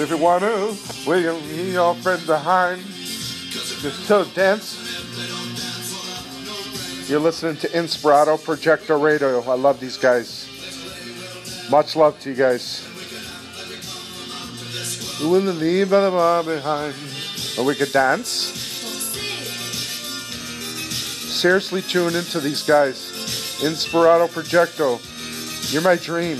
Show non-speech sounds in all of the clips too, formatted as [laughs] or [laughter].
If you want to, will you leave your friend behind? Just so dance. You're listening to Inspirato Projecto Radio. I love these guys. Much love to you guys. You will leave the bar behind. Or we could dance. Seriously tune into these guys. Inspirato Projecto. You're my dream.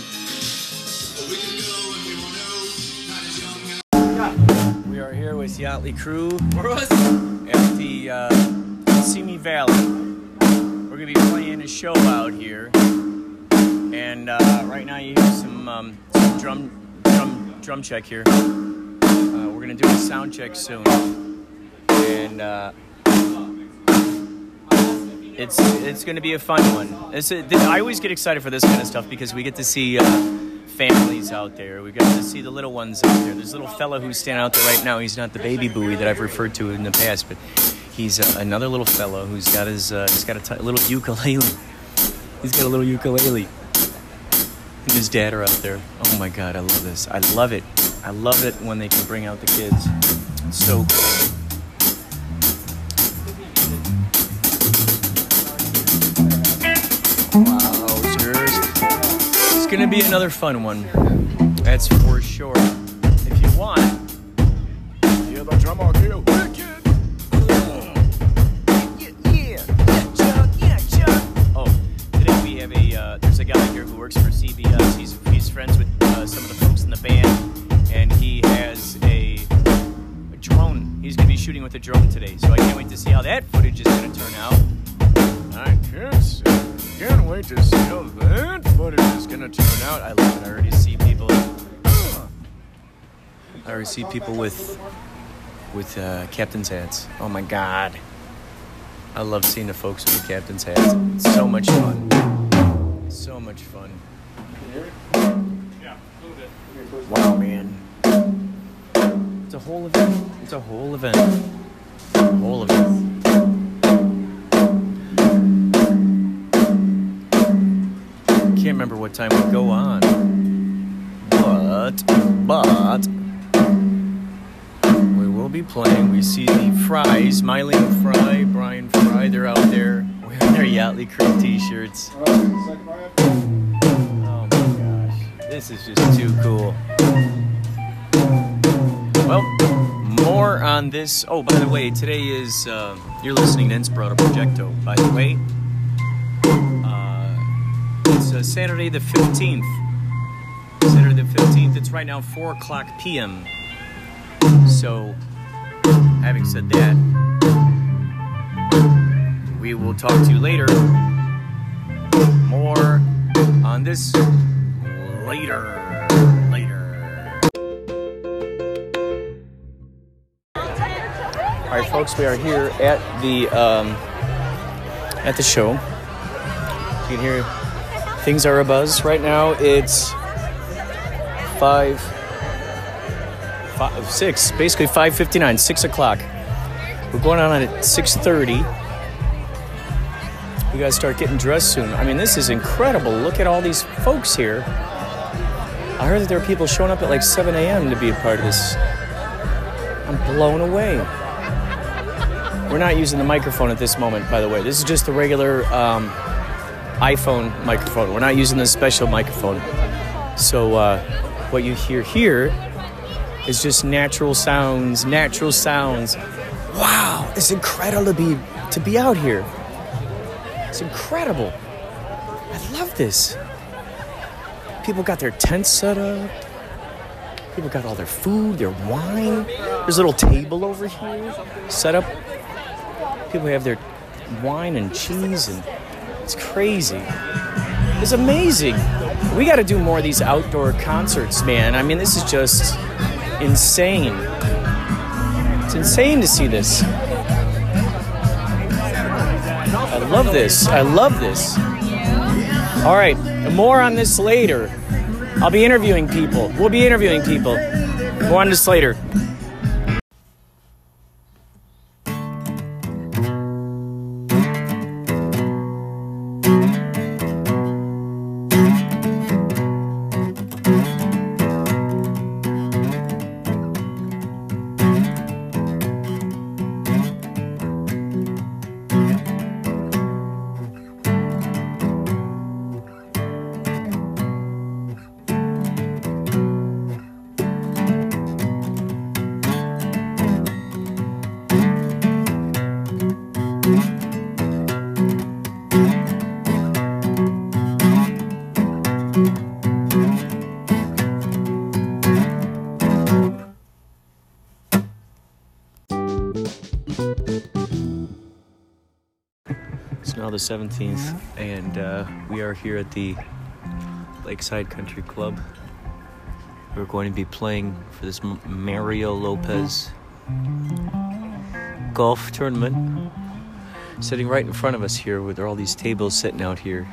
We are here with Yachtly Crew at the uh, Simi Valley. We're gonna be playing a show out here, and uh, right now you hear some, um, some drum, drum, drum check here. Uh, we're gonna do a sound check soon, and uh, it's it's gonna be a fun one. I always get excited for this kind of stuff because we get to see. Uh, families out there. We got to see the little ones out there. There's a little fella who's standing out there right now. He's not the baby buoy that I've referred to in the past, but he's uh, another little fellow who's got his uh, he's got a t- little ukulele. He's got a little ukulele. And his dad are out there. Oh my god, I love this. I love it. I love it when they can bring out the kids. It's so cool. It's gonna be another fun one. That's for sure. If you want, Yeah, the drummer kill. Oh, today we have a. Uh, there's a guy here who works for CBS. He's he's friends with uh, some of the folks in the band, and he has a, a drone. He's gonna be shooting with a drone today. So I can't wait to see how that footage is gonna turn out. I can't, can't wait to see how that footage is gonna turn out. I love it. I already see people. I already see people with with uh, captain's hats. Oh my god. I love seeing the folks with the captain's hats. It's so much fun. So much fun. Wow, man. It's a whole event. It's a whole event. Whole event. Remember what time we go on. But, but, we will be playing. We see the Fries, Mylene Fry, Brian Fry, they're out there wearing their Yachtly Crew t shirts. Oh my gosh. This is just too cool. Well, more on this. Oh, by the way, today is, uh, you're listening to Inspirato Projecto, by the way. Uh, Saturday the 15th. Saturday the 15th. It's right now 4 o'clock p.m. So, having said that, we will talk to you later. More on this later. Later. All right, folks, we are here at the um, at the show. You can hear things are a buzz right now. It's five, five six, basically five fifty nine, six o'clock. We're going on at six thirty. We gotta start getting dressed soon. I mean, this is incredible. Look at all these folks here. I heard that there are people showing up at like 7 a.m. to be a part of this. I'm blown away. We're not using the microphone at this moment, by the way. This is just the regular um, iPhone microphone. We're not using the special microphone. So, uh, what you hear here is just natural sounds, natural sounds. Wow, it's incredible to be to be out here. It's incredible. I love this. People got their tents set up. People got all their food, their wine. There's a little table over here set up. People have their wine and cheese, and it's crazy. It's amazing. We got to do more of these outdoor concerts, man. I mean, this is just insane. It's insane to see this. I love this. I love this. All right, more on this later. I'll be interviewing people. We'll be interviewing people. More on this later. The 17th, and uh, we are here at the Lakeside Country Club. We're going to be playing for this Mario Lopez golf tournament. Sitting right in front of us here, with all these tables sitting out here.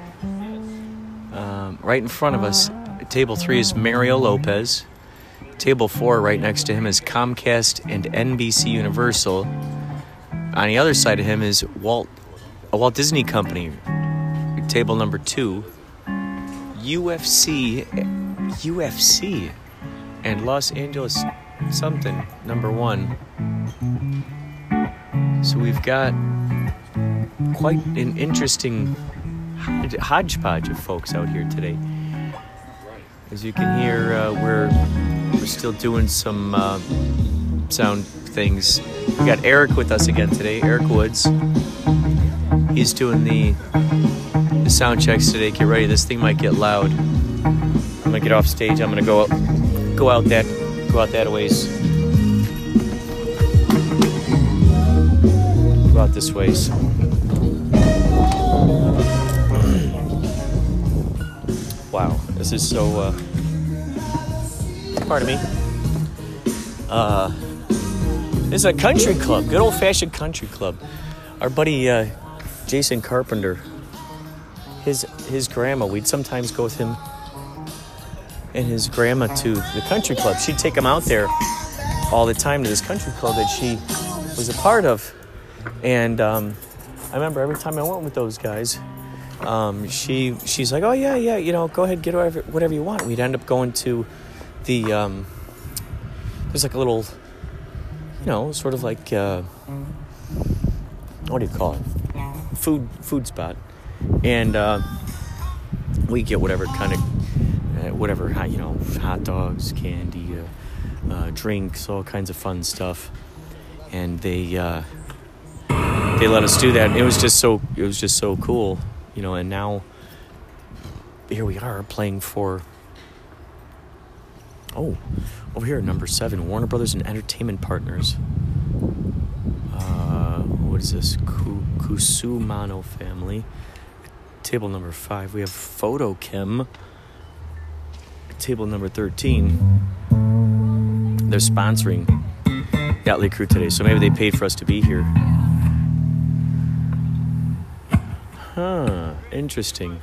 Um, right in front of us, table three is Mario Lopez. Table four, right next to him, is Comcast and NBC Universal. On the other side of him is Walt, a Walt Disney Company. Table number two, UFC, UFC, and Los Angeles something number one. So we've got quite an interesting hodgepodge of folks out here today. As you can hear, uh, we're we're still doing some uh, sound things. We got Eric with us again today, Eric Woods. He's doing the the sound checks today. Get ready, this thing might get loud. I'm gonna get off stage. I'm gonna go up, go out that, go out that ways. Go out this ways. wow, this is so. Uh, pardon me. Uh, this is a country club, good old fashioned country club. Our buddy uh, Jason Carpenter, his his grandma, we'd sometimes go with him and his grandma to the country club. She'd take him out there all the time to this country club that she was a part of. And um, I remember every time I went with those guys, um, she she's like, "Oh yeah, yeah, you know, go ahead, get whatever whatever you want." We'd end up going to the um, there's like a little, you know, sort of like uh, what do you call it? Food food spot, and uh, we get whatever kind of uh, whatever you know, hot dogs, candy, uh, uh, drinks, all kinds of fun stuff, and they uh, they let us do that. It was just so it was just so cool, you know. And now here we are playing for oh over here number seven Warner Brothers and Entertainment Partners. Uh, what is this? Kusumano family. Table number five. We have FotoKem. Table number thirteen. They're sponsoring Yachtly Crew today, so maybe they paid for us to be here. Huh, interesting.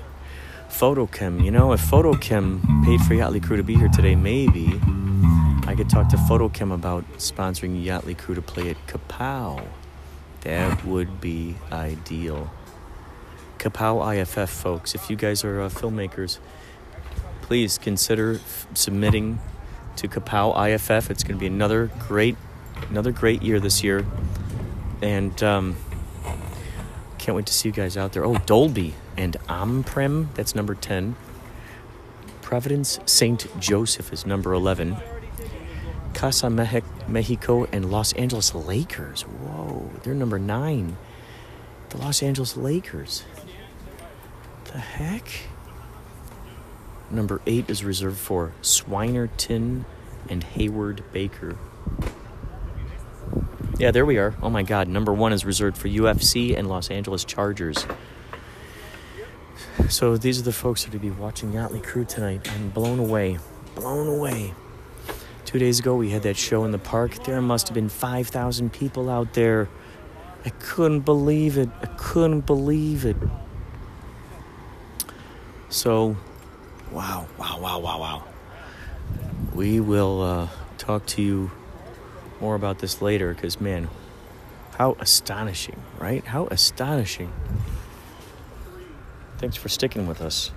FotoKem, you know, if FotoKem paid for Yachtly Crew to be here today, maybe I could talk to FotoKem about sponsoring Yachtly Crew to play at Kapow. That would be ideal. Kapow IFF, folks, if you guys are uh, filmmakers, please consider f- submitting to Kapow IFF. It's going to be another great, another great year this year, and um, can't wait to see you guys out there. Oh, Dolby and Amprem, that's number 10. Providence St. Joseph is number 11. Casa Mexico and Los Angeles Lakers. Whoa, they're number 9. The Los Angeles Lakers. The heck? Number 8 is reserved for Swinerton and Hayward Baker. Yeah, there we are. Oh my God. Number one is reserved for UFC and Los Angeles Chargers. So these are the folks that will be watching Yachtly Crew tonight. I'm blown away. Blown away. Two days ago, we had that show in the park. There must have been 5,000 people out there. I couldn't believe it. I couldn't believe it. So, wow, wow, wow, wow, wow. We will uh, talk to you more about this later because, man, how astonishing, right? How astonishing. Thanks for sticking with us.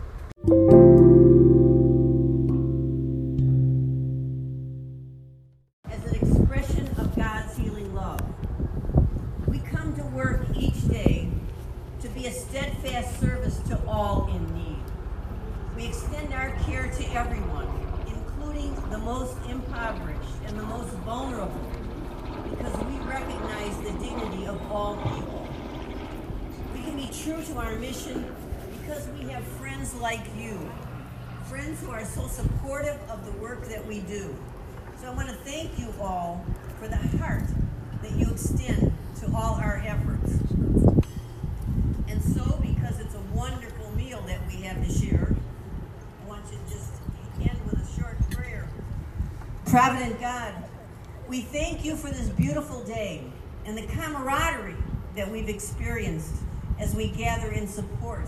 And the camaraderie that we've experienced as we gather in support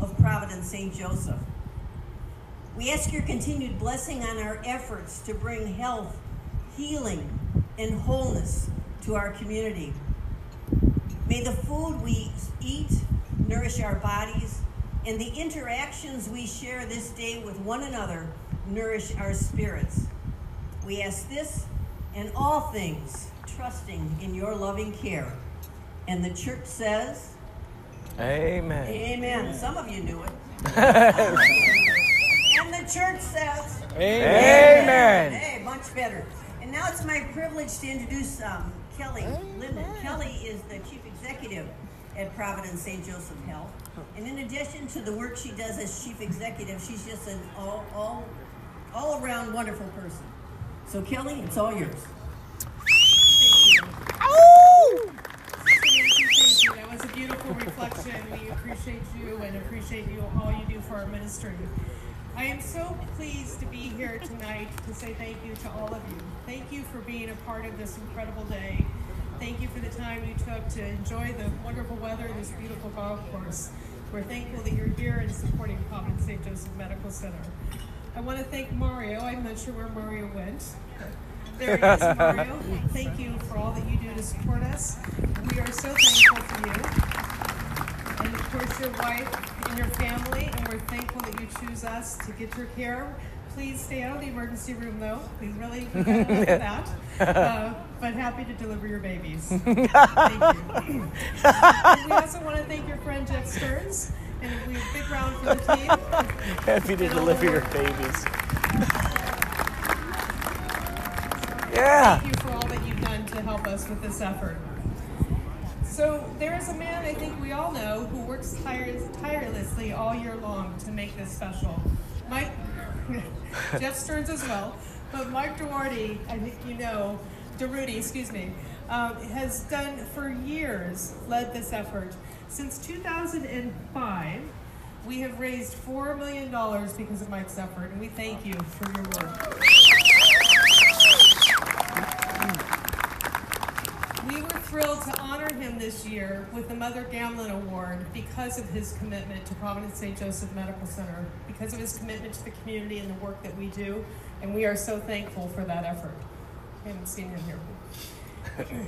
of Providence St. Joseph. We ask your continued blessing on our efforts to bring health, healing, and wholeness to our community. May the food we eat nourish our bodies, and the interactions we share this day with one another nourish our spirits. We ask this and all things, trusting in your loving care. And the church says, Amen. Amen. Some of you knew it. [laughs] and the church says, Amen. Hey, much better. And now it's my privilege to introduce um, Kelly Linden. Kelly is the chief executive at Providence St. Joseph Health. And in addition to the work she does as chief executive, she's just an all, all, all around wonderful person. So, Kelly, it's all yours. Thank you. That was a beautiful reflection. We appreciate you and appreciate you all you do for our ministry. I am so pleased to be here tonight to say thank you to all of you. Thank you for being a part of this incredible day. Thank you for the time you took to enjoy the wonderful weather and this beautiful golf course. We're thankful that you're here and supporting Providence St. Joseph Medical Center. I want to thank Mario. I'm not sure where Mario went. There he is, Mario. Thank you for all that you do to support us. We are so thankful for you. And of course, your wife and your family, and we're thankful that you choose us to get your care. Please stay out of the emergency room, though. We really enough that. [laughs] Uh, but happy to deliver your babies. Thank you. And we also want to thank your friend Jeff Stearns, and we have a big round for the team. [laughs] Happy to And deliver your babies. Yeah. Thank you for all that you've done to help us with this effort. So there is a man I think we all know who works tire- tirelessly all year long to make this special. Mike, [laughs] Jeff Stearns as well, but Mike Duarte, I think you know, DeRudy, excuse me, um, has done for years led this effort. Since 2005, we have raised $4 million because of Mike's effort, and we thank you for your work. We were thrilled to honor him this year with the Mother Gamelin Award because of his commitment to Providence St. Joseph Medical Center, because of his commitment to the community and the work that we do, and we are so thankful for that effort. I haven't seen him here.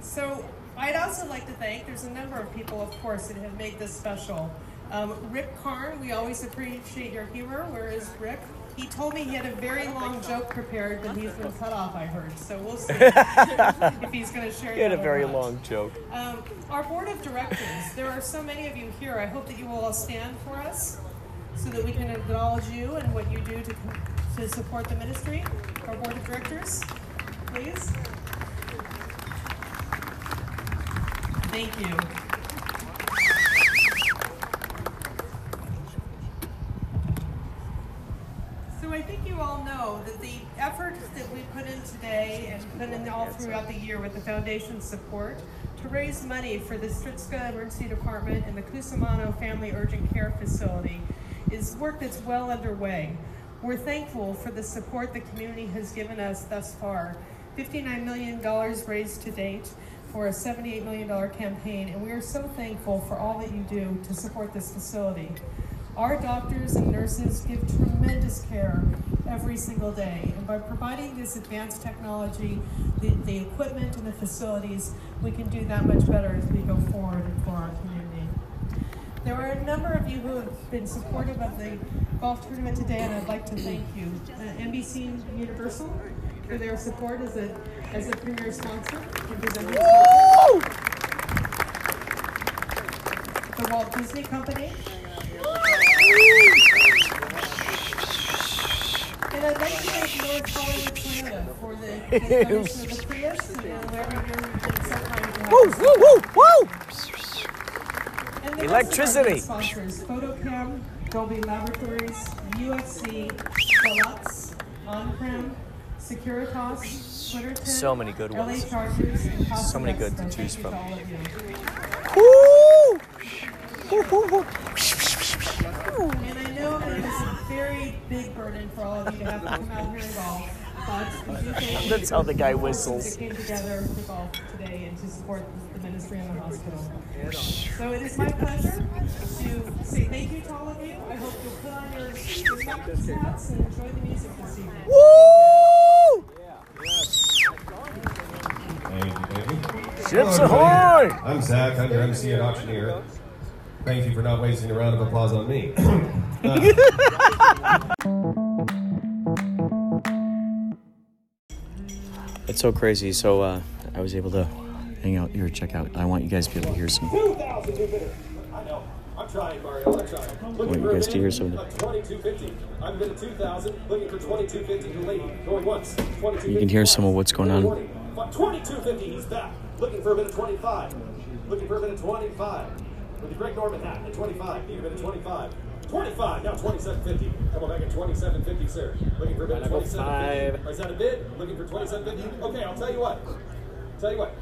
So I'd also like to thank, there's a number of people, of course, that have made this special. Um, Rick Karn, we always appreciate your humor. Where is Rick? He told me he had a very long joke prepared, but he's been cut off, I heard. So we'll [laughs] see if he's going to share He had a very long joke. Um, our board of directors, there are so many of you here. I hope that you will all stand for us so that we can acknowledge you and what you do to, to support the ministry. Our board of directors, please. Thank you. Today and put in all throughout the year with the foundation's support to raise money for the Stritska Emergency Department and the Cusimano Family Urgent Care Facility is work that's well underway. We're thankful for the support the community has given us thus far. $59 million raised to date for a $78 million campaign, and we are so thankful for all that you do to support this facility. Our doctors and nurses give tremendous care every single day, and by providing this advanced technology, the, the equipment and the facilities, we can do that much better as we go forward for our community. There are a number of you who have been supportive of the golf tournament today, and I'd like to thank you. Uh, NBC Universal for their support as a as a premier sponsor. The Walt Disney Company. Woo, woo, woo, woo! And the rest of our Electricity. Sponsors, FotoKem, Dolby Laboratories, UFC, Deluxe, On-Prem, Securitas, Swinerton, So many good LA ones. Chargers, and So many good to choose from. all of you. And I know it's a very big burden for all of you to have to come out here and golf, but we do thank That's how the guy you whistles. that came together to golf today and to support the ministry and the hospital. So it is my pleasure to say thank you to all of you. I hope you'll put on your respective hats and enjoy the music this evening. Thank you, thank. Ships ahoy! I'm Zach. I'm your MC and auctioneer. Thank you for not wasting a round of applause on me. [laughs] [laughs] It's so crazy. So uh, I was able to hang out here, check out. I want you guys to be able to hear some. 2,000 new bidder. I know. I'm trying, Mario. I'm trying. I want you guys to hear some. 2250. I'm bid at 2,000. Looking for 2250 to lady. Going once. 2250. You can hear some of what's going on. 2250. He's back. Looking for a bid of 25. Looking for a bid of 25. With the Greg Norman hat at 25. Need a bid of 25. 25. Now 2750. Come on back at 2750, sir. Looking for a bid of 2750. Is that a bid? Looking for 2750. Okay, I'll tell you what. Tell you what.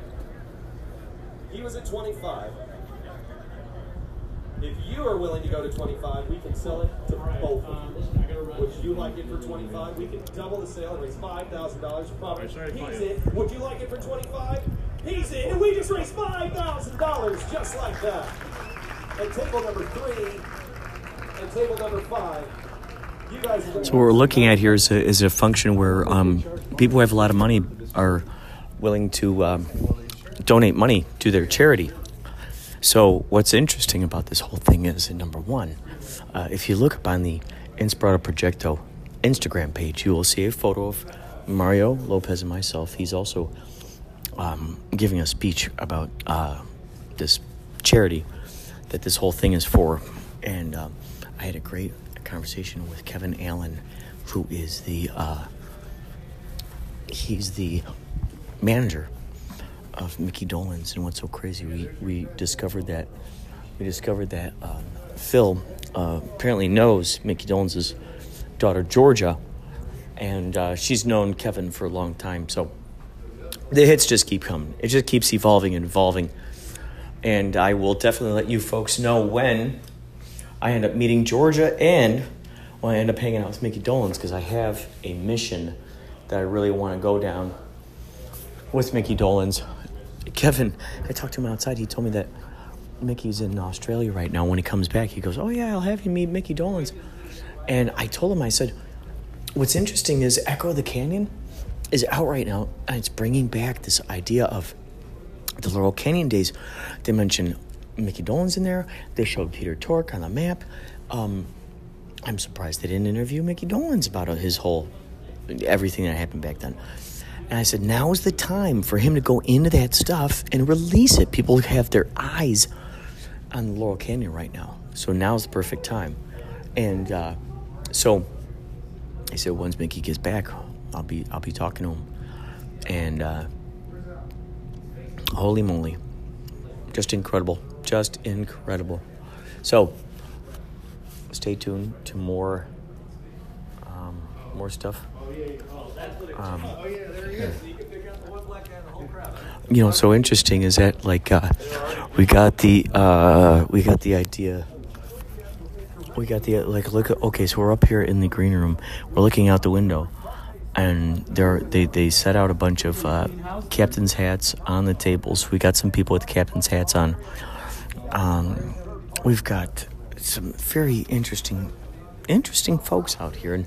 He was at 25. If you are willing to go to 25, we can sell it to both of you. Would you like it for 25? We can double the sale and raise $5,000 for profit. He's in. Would you like it for 25? He's in. And we just raised $5,000 just like that. At table number three and table number five, you guys are going So what we're looking at here is a, is a function where um, people who have a lot of money are willing to um, donate money to their charity. So what's interesting about this whole thing is, number one, uh, if you look up on the Inspirato Projecto Instagram page, you will see a photo of Mario Lopez and myself. He's also um, giving a speech about uh, this charity that this whole thing is for. And um, I had a great conversation with Kevin Allen, who is the uh, he's the manager of Micky Dolenz. And what's so crazy, we we discovered that we discovered that um, Phil uh, apparently knows Micky Dolenz daughter Georgia, and uh, she's known Kevin for a long time. So the hits just keep coming. It just keeps evolving and evolving. And I will definitely let you folks know when I end up meeting Georgia and when I end up hanging out with Micky Dolenz because I have a mission that I really want to go down with Micky Dolenz. Kevin, I talked to him outside. He told me that Micky's in Australia right now. When he comes back, he goes, Oh, yeah, I'll have you meet Micky Dolenz. And I told him, I said, What's interesting is Echo the Canyon is out right now, and it's bringing back this idea of the Laurel Canyon days. They mentioned Micky Dolenz in there. They showed Peter Tork on the map. Um, I'm surprised they didn't interview Micky Dolenz about his whole everything that happened back then. And I said, now is the time for him to go into that stuff and release it. People have their eyes on Laurel Canyon right now, so now's the perfect time. And uh, so I said, once Micky gets back, I'll be I'll be talking to him. And uh, holy moly, just incredible, just incredible. So stay tuned to more um, more stuff. Um, you know, so interesting is that like uh, we got the uh, we got the idea. We got the like look. Okay, so we're up here in the green room. We're looking out the window, and they they set out a bunch of uh, captain's hats on the tables. We got some people with captain's hats on. Um, we've got some very interesting, interesting folks out here, and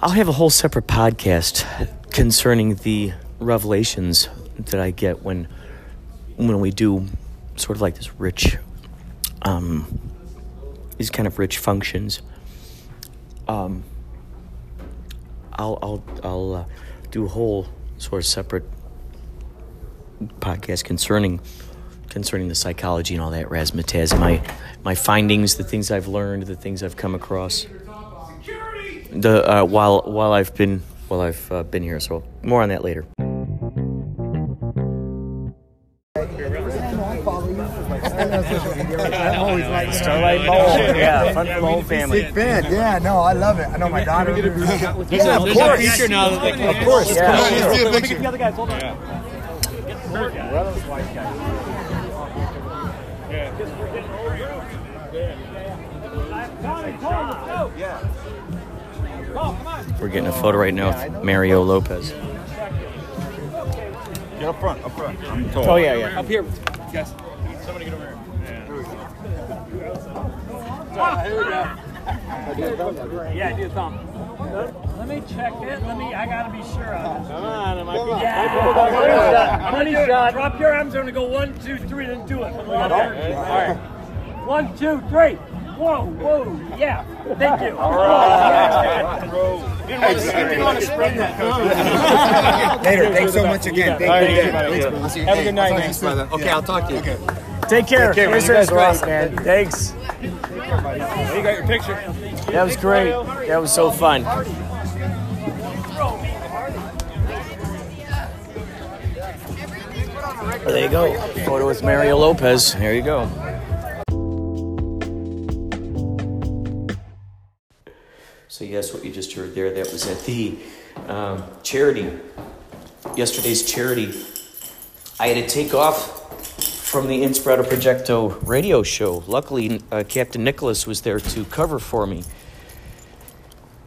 I'll have a whole separate podcast concerning the revelations that I get when when we do sort of like this rich, um, these kind of rich functions. Um, I'll I'll I'll uh, do a whole sort of separate podcast concerning concerning the psychology and all that razzmatazz. My my findings, the things I've learned, the things I've come across. The uh, while while I've been while I've uh, been here, so more on that later. Starlight, Starlight Bowl. Yeah, fun for the whole family. Big fan. Yeah, no, I love it. I know my daughter. There's yeah, a, of there's a course. feature now that Of course. Yeah. Come on, let's see a Let me picture. get the other guys. Hold on. We're getting a photo right now with Mario Lopez. Get up front. Up front. I'm tall. Oh yeah, yeah. Up here, guys. Somebody get over here. Yeah, do a thumb. Let me check it. Let me. I gotta be sure of it. Come on, am I? Yeah. Money shot. Drop your arms. I'm gonna go one, two, three, then do it. All right. One, two, three. Whoa, whoa, yeah. Thank you. All right. Later. Thanks so much again. Thank you. Thanks, man. I'll see you. Have a good night, I'll talk to man. you soon. Okay, I'll talk to you. Okay. Take care. care, man. Merry You guys are Christmas, awesome. man. Thanks. You got your picture. That was great. That was so fun. There you go. Photo with Mario Lopez. There you go. So yes, what you just heard there, that was at the um, charity, yesterday's charity. I had to take off from the Inspirato Projecto radio show. Luckily, uh, Captain Nicholas was there to cover for me.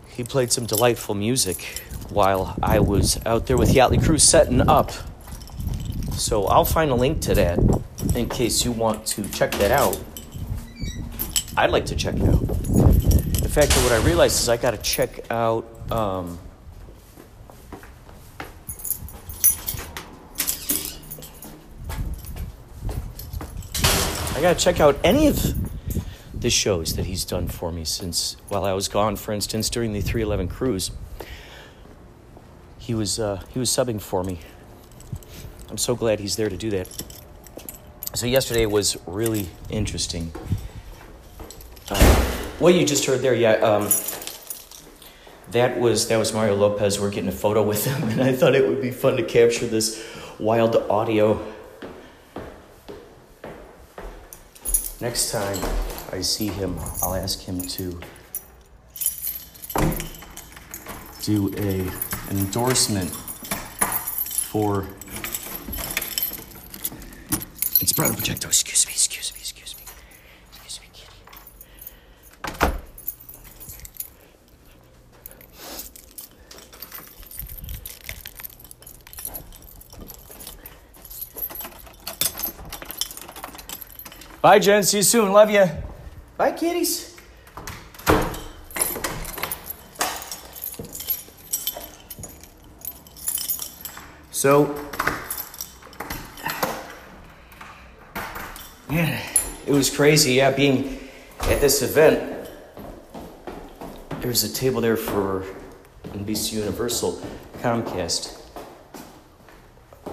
He played some delightful music while I was out there with Yachtly Crew setting up. So I'll find a link to that in case you want to check that out. I'd like to check it out. In fact, what I realized is I got to check out. Um, I got to check out any of the shows that he's done for me since while I was gone. For instance, during the 311 cruise, he was uh, he was subbing for me. I'm so glad he's there to do that. So yesterday was really interesting. Uh, what you just heard there, yeah, um, that was that was Mario Lopez. We're getting a photo with him, [laughs] and I thought it would be fun to capture this wild audio. Next time I see him, I'll ask him to do a an endorsement for Inspirato Projecto. Excuse excuse me, excuse me. Excuse me, kitty. Bye, Jen. See you soon. Love you. Bye, kitties. So, yeah, it was crazy. Yeah, being at this event, there's a table there for NBC Universal, Comcast,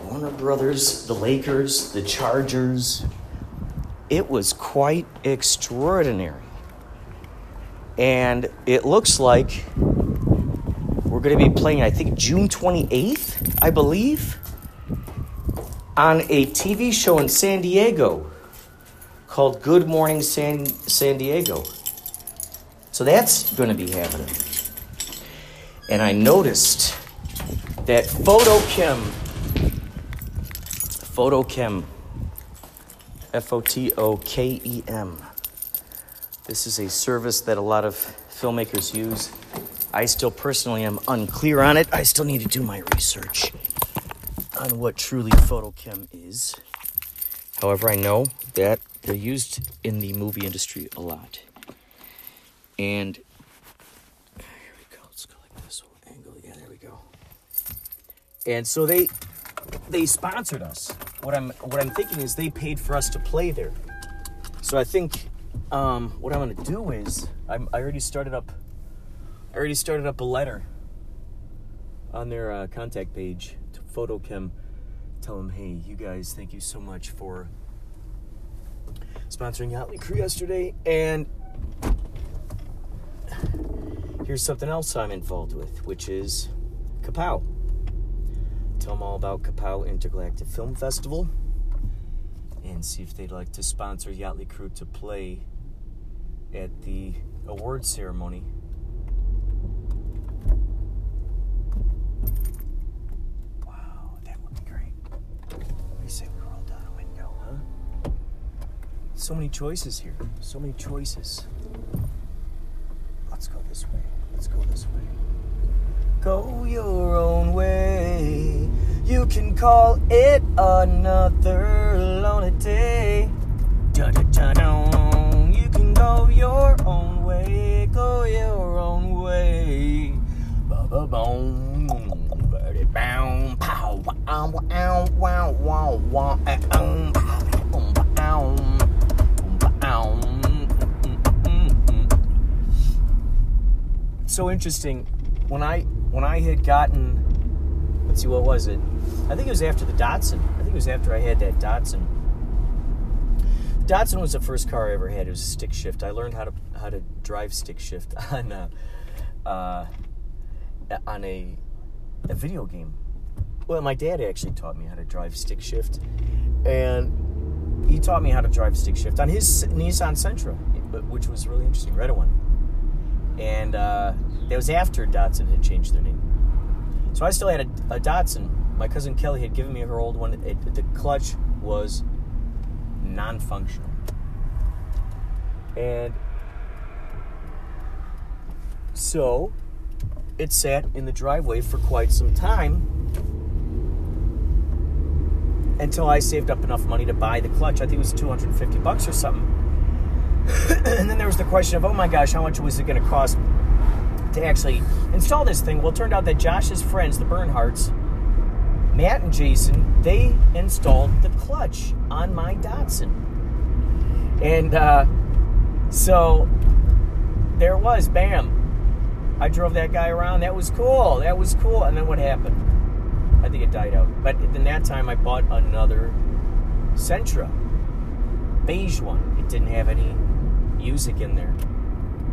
Warner Brothers, the Lakers, the Chargers. It was quite extraordinary. And it looks like we're going to be playing, I think, June 28th, I believe, on a TV show in San Diego called Good Morning San, San Diego. So that's going to be happening. And I noticed that FotoKem, FotoKem, F O T O K E M. This is a service that a lot of filmmakers use. I still personally am unclear on it. I still need to do my research on what truly FotoKem is. However, I know that they're used in the movie industry a lot. And here we go. Let's go like this angle. Yeah, there we go. And so they they sponsored us. What I'm what I'm thinking is they paid for us to play there. So I think um, what I'm gonna do is I'm, I already started up. I already started up a letter on their uh, contact page to FotoKem. Tell them, hey, you guys, thank you so much for sponsoring Yachtly Crew yesterday, and here's something else I'm involved with, which is Kapow. Tell them all about Kapow Intergalactic Film Festival and see if they'd like to sponsor Yachtly Crew to play at the award ceremony. Wow, that would be great. What do you say we roll down a window, huh? So many choices here. So many choices. Let's go this way. Let's go this way. Go your own way. You can call it another lonely day. Dun. You can go your own way. Go your own way. Ba ba boom. Ba-de, bow, pow. So interesting. When I when I had gotten, let's see, what was it? I think it was after the Datsun. I think it was after I had that Datsun. Datsun was the first car I ever had. It was a stick shift. I learned how to how to drive stick shift [laughs] on a, uh, on a a video game. Well, my dad actually taught me how to drive stick shift, and he taught me how to drive stick shift on his Nissan Sentra, which was really interesting, red one. And uh, that was after Datsun had changed their name. So I still had a, a Datsun. My cousin Kelly had given me her old one. It, the clutch was non-functional, and so it sat in the driveway for quite some time until I saved up enough money to buy the clutch. I think it was 250 bucks or something. [coughs] and then there was the question of, oh my gosh, how much was it going to cost to actually install this thing? Well, it turned out that Josh's friends, the Bernhards, Matt and Jason, they installed the clutch on my Datsun. And uh, so there was, bam. I drove that guy around. That was cool. That was cool. And then what happened? I think it died out. But in that time, I bought another Sentra, beige one. It didn't have any music in there.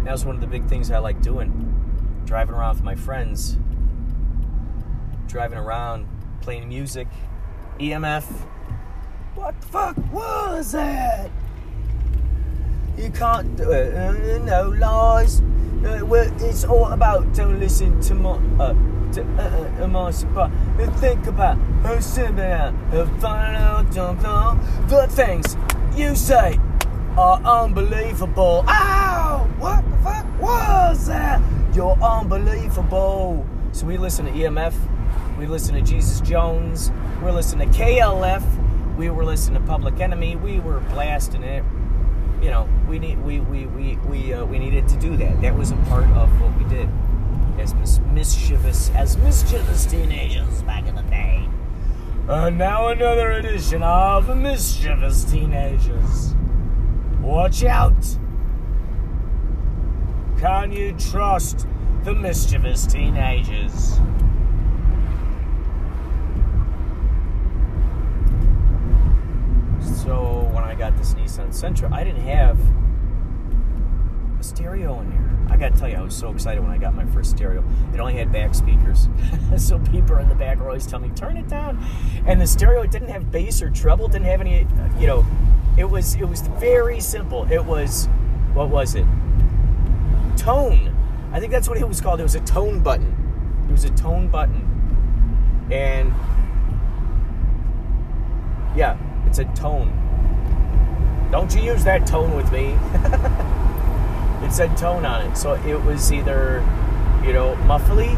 That was one of the big things I like doing. Driving around with my friends, driving around, playing music, EMF. What the fuck was that? You can't do it. Uh, no lies. Uh, it's all about don't listen to my uh, to uh, uh, my support. Think about how simple uh, find out don't know the things you say are unbelievable. Ow! What the fuck was that? You're unbelievable. So we listen to EMF. We listen to Jesus Jones. We're listening to KLF. We were listening to Public Enemy. We were blasting it you know, we need we we we we uh, we needed to do that. That was a part of what we did as mis- mischievous as mischievous teenagers back in the day. And now another edition of mischievous teenagers. Watch out! Can you trust the mischievous teenagers? So when I got this Nissan Sentra, I didn't have a stereo in there. I gotta tell you, I was so excited when I got my first stereo. It only had back speakers, [laughs] so people in the back were always telling me, "Turn it down." And the stereo didn't have bass or treble, didn't have any. Uh, you know, it was it was very simple. It was what was it? Tone. I think that's what it was called. It was a tone button. It was a tone button, and yeah, it's a tone. Don't you use that tone with me. [laughs] it said tone on it. So it was either, you know, muffly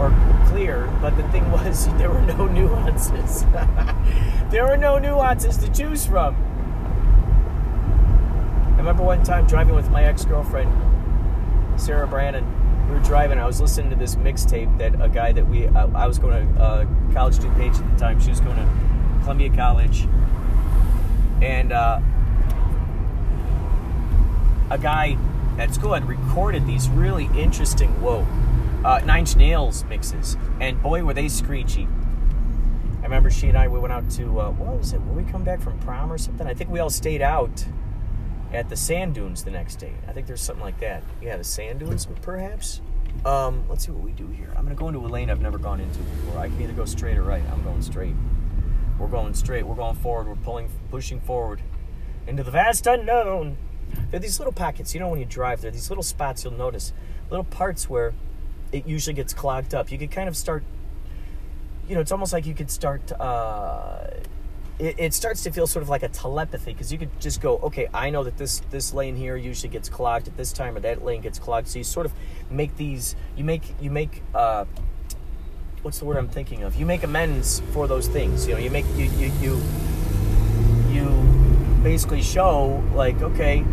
or clear. But the thing [laughs] was, there were no nuances. [laughs] there were no nuances to choose from. I remember one time driving with my ex girlfriend, Sarah Brandon. We were driving. I was listening to this mixtape that a guy that we, uh, I was going to uh, college student page at the time. She was going to Columbia College, and uh, a guy at school had recorded these really interesting, whoa, uh, Nine Inch Nails mixes, and boy, were they screechy. I remember she and I we went out to uh, what was it? When we come back from prom or something? I think we all stayed out at the sand dunes the next day. I think there's something like that. Yeah, the sand dunes, perhaps. Um, let's see what we do here. I'm gonna go into a lane I've never gone into before. I can either go straight or right. I'm going straight. We're going straight. We're going forward. We're pulling, pushing forward into the vast unknown. There are these little pockets. You know, when you drive, there are these little spots you'll notice, little parts where it usually gets clogged up. You could kind of start. You know, it's almost like you could start. Uh, it, it starts to feel sort of like a telepathy because you could just go, okay, I know that this this lane here usually gets clogged at this time, or that lane gets clogged. So you sort of make these. You make you make. Uh, what's the word I'm thinking of? You make amends for those things. You know, you make you you you, you basically show like, okay,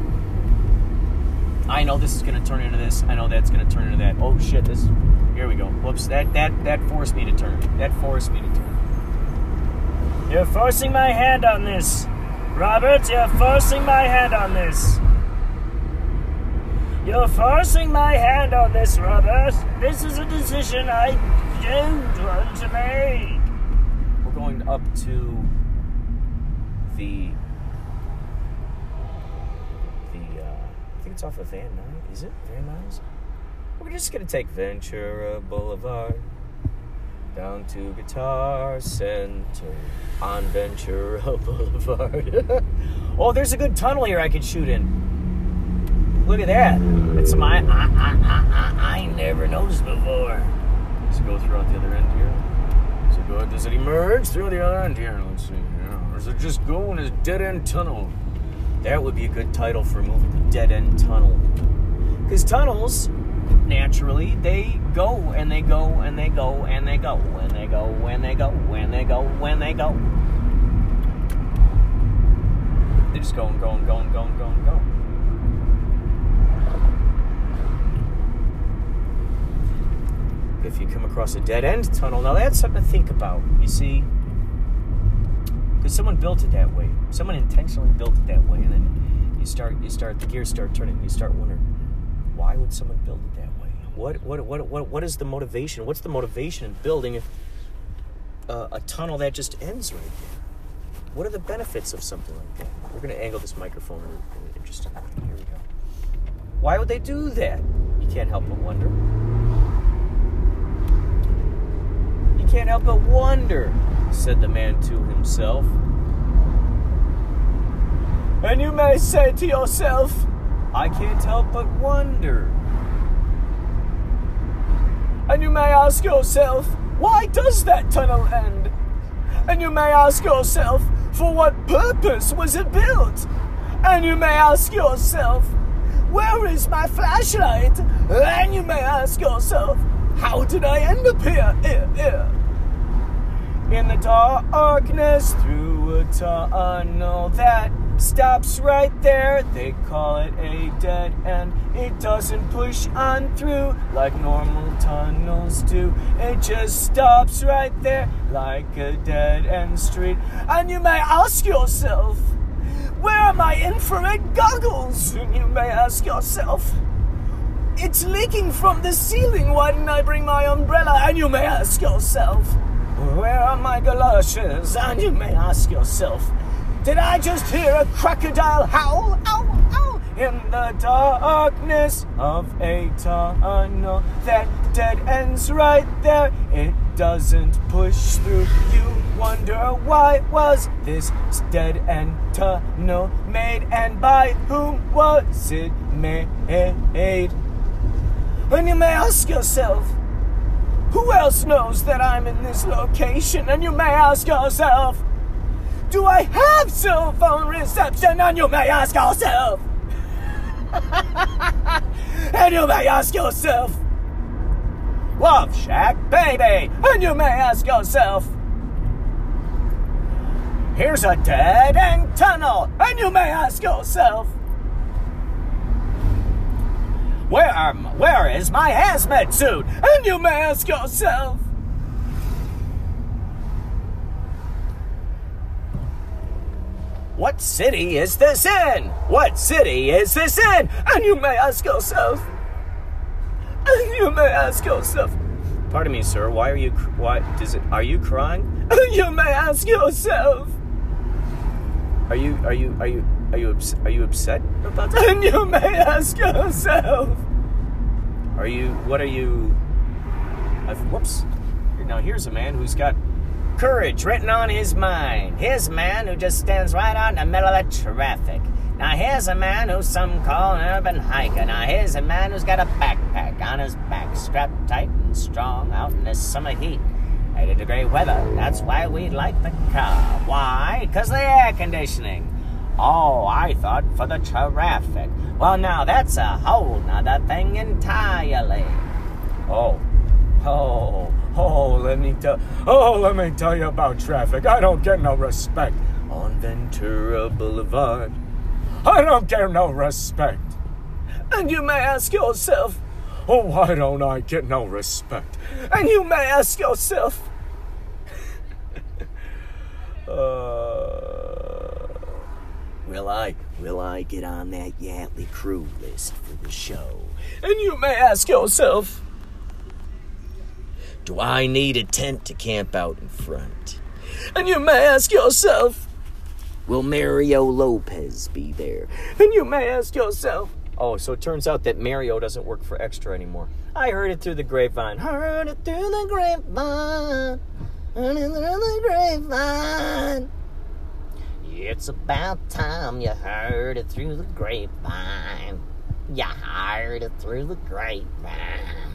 I know this is going to turn into this. I know that's going to turn into that. Oh shit! This. Here we go. Whoops! That that that forced me to turn. That forced me to turn. You're forcing my hand on this. Robert, you're forcing my hand on this. You're forcing my hand on this, Robert. This is a decision I don't want to make. We're going up to the the. Uh, I think it's off of Van Nuys. Is it Van Nuys? We're just gonna take Ventura Boulevard down to Guitar Center on Ventura [laughs] Boulevard. [laughs] oh, there's a good tunnel here I could shoot in. Look at that. It's my. I, I, I, I, I never noticed before. Does it go throughout the other end here? Does it go? Does it emerge through the other end here? Let's see. Yeah. Or does it just go in a dead end tunnel? That would be a good title for a movie, The Dead End Tunnel. Because tunnels, naturally, they go and they go and they go and they go and they go and they go and they go and they go. They just go and go and go and go and go and go. If you come across a dead end tunnel, now that's something to think about. You see, because someone built it that way. Someone intentionally built it that way, and then you start, you start, the gears start turning. You start wondering, why would someone build it that way? What, what, what, what, what is the motivation? What's the motivation in building a, a, uh, a tunnel that just ends right there? What are the benefits of something like that? We're going to angle this microphone an interesting. Here we go. Why would they do that? You can't help but wonder. You can't help but wonder, said the man to himself. And you may say to yourself, I can't help but wonder. And you may ask yourself, why does that tunnel end? And you may ask yourself, for what purpose was it built? And you may ask yourself, where is my flashlight? And you may ask yourself, how did I end up here? here, here? In the darkness through a tunnel that stops right there. They call it a dead end. It doesn't push on through like normal tunnels do. It just stops right there like a dead end street. And you may ask yourself, where are my infrared goggles? And you may ask yourself, it's leaking from the ceiling. Why didn't I bring my umbrella? And you may ask yourself, where are my galoshes? And you may ask yourself, did I just hear a crocodile howl? Ow, ow, in the darkness of a tunnel that dead ends right there. It doesn't push through. You wonder why was this dead end tunnel made and by whom was it made? And you may ask yourself, who else knows that I'm in this location? And you may ask yourself, do I have cell phone reception? And you may ask yourself, [laughs] and you may ask yourself, Love Shack, baby. And you may ask yourself, here's a dead end tunnel. And you may ask yourself, where where is my hazmat suit? And you may ask yourself, What city is this in? What city is this in? And you may ask yourself, and you may ask yourself, Pardon me, sir. Why are you? Why does it? Are you crying? And [laughs] you may ask yourself, Are you? Are you? Are you? Are you? Ups- are you upset about [laughs] that? And you may ask yourself, Are you? What are you? I've, whoops. Now here's a man who's got courage written on his mind. His man who just stands right out in the middle of the traffic. Now here's a man who some call an urban hiker. Now here's a man who's got a backpack on his back, strapped tight and strong out in this summer heat. 80 degree weather. That's why we like the car. Why? Because the air conditioning. Oh, I thought for the traffic. Well, now that's a whole nother thing entirely. Oh, oh, oh, let me tell, oh, let me tell you about traffic. I don't get no respect on Ventura Boulevard. I don't get no respect. And you may ask yourself, oh, why don't I get no respect? And you may ask yourself, [laughs] uh, will I, will I get on that Yachtly Crew list for the show? And you may ask yourself, do I need a tent to camp out in front? And you may ask yourself, will Mario Lopez be there? And you may ask yourself, oh, so it turns out that Mario doesn't work for Extra anymore. I heard it through the grapevine. Heard it through the grapevine. Heard it through the grapevine. It's about time you heard it through the grapevine. You heard it through the grapevine.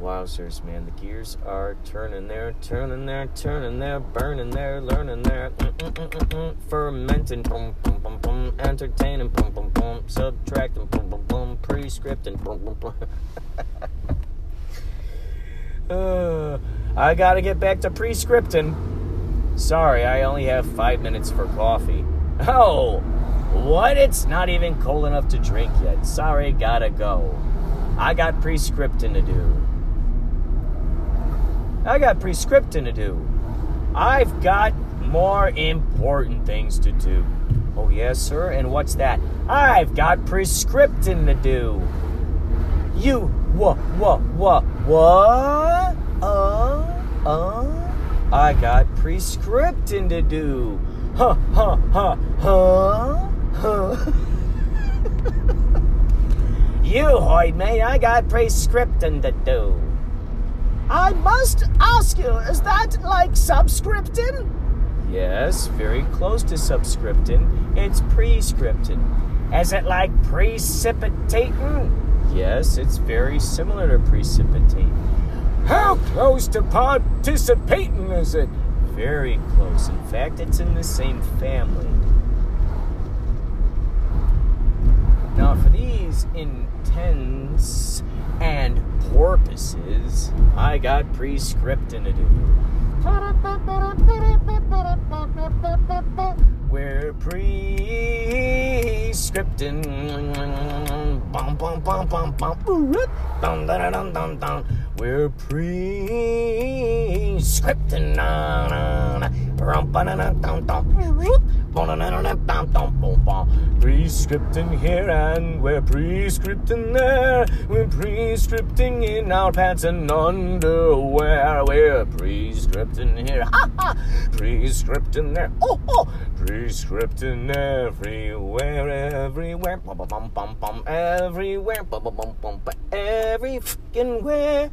Wowzers, man, the gears are turning there, turning there, turning there, burning there, learning there, mm, mm, mm, fermenting, boom, boom, boom, boom, entertaining, boom, boom, boom, subtracting, boom, boom, boom, pre-scripting, boom, boom, boom. [laughs] uh, I gotta get back to pre-scripting. Sorry, I only have five minutes for coffee. Oh, what? It's not even cold enough to drink yet. Sorry, gotta go. I got pre-scripting to do. I got prescripting to do. I've got more important things to do. Oh, yes, sir? And what's that? I've got prescripting to do. You, what, what, what, what? Uh, uh, I got prescripting to do. Huh, huh, huh, huh, huh. [laughs] you heard me. I got prescripting to do. I must ask you, is that like subscripting? Yes, very close to subscripting. It's prescripting. Is it like precipitating? Yes, it's very similar to precipitating. How close to participating is it? Very close. In fact, it's in the same family. Now, for these intents and porpoises, I got pre-scripting to do. We're pre-scripting. Bum, bum, bum, bum, bum. Dun, dun, dun, dun, dun. We're pre-scripting. Pre-scripting here and we're pre-scripting there. We're pre-scripting in our pants and underwear. We're pre-scripting here. Ha ha! Pre-scripting there. Oh oh! Pre-scripting everywhere, everywhere. Bum bum bum bum bum. Everywhere. Bum bum bum bum bum. Every fucking where.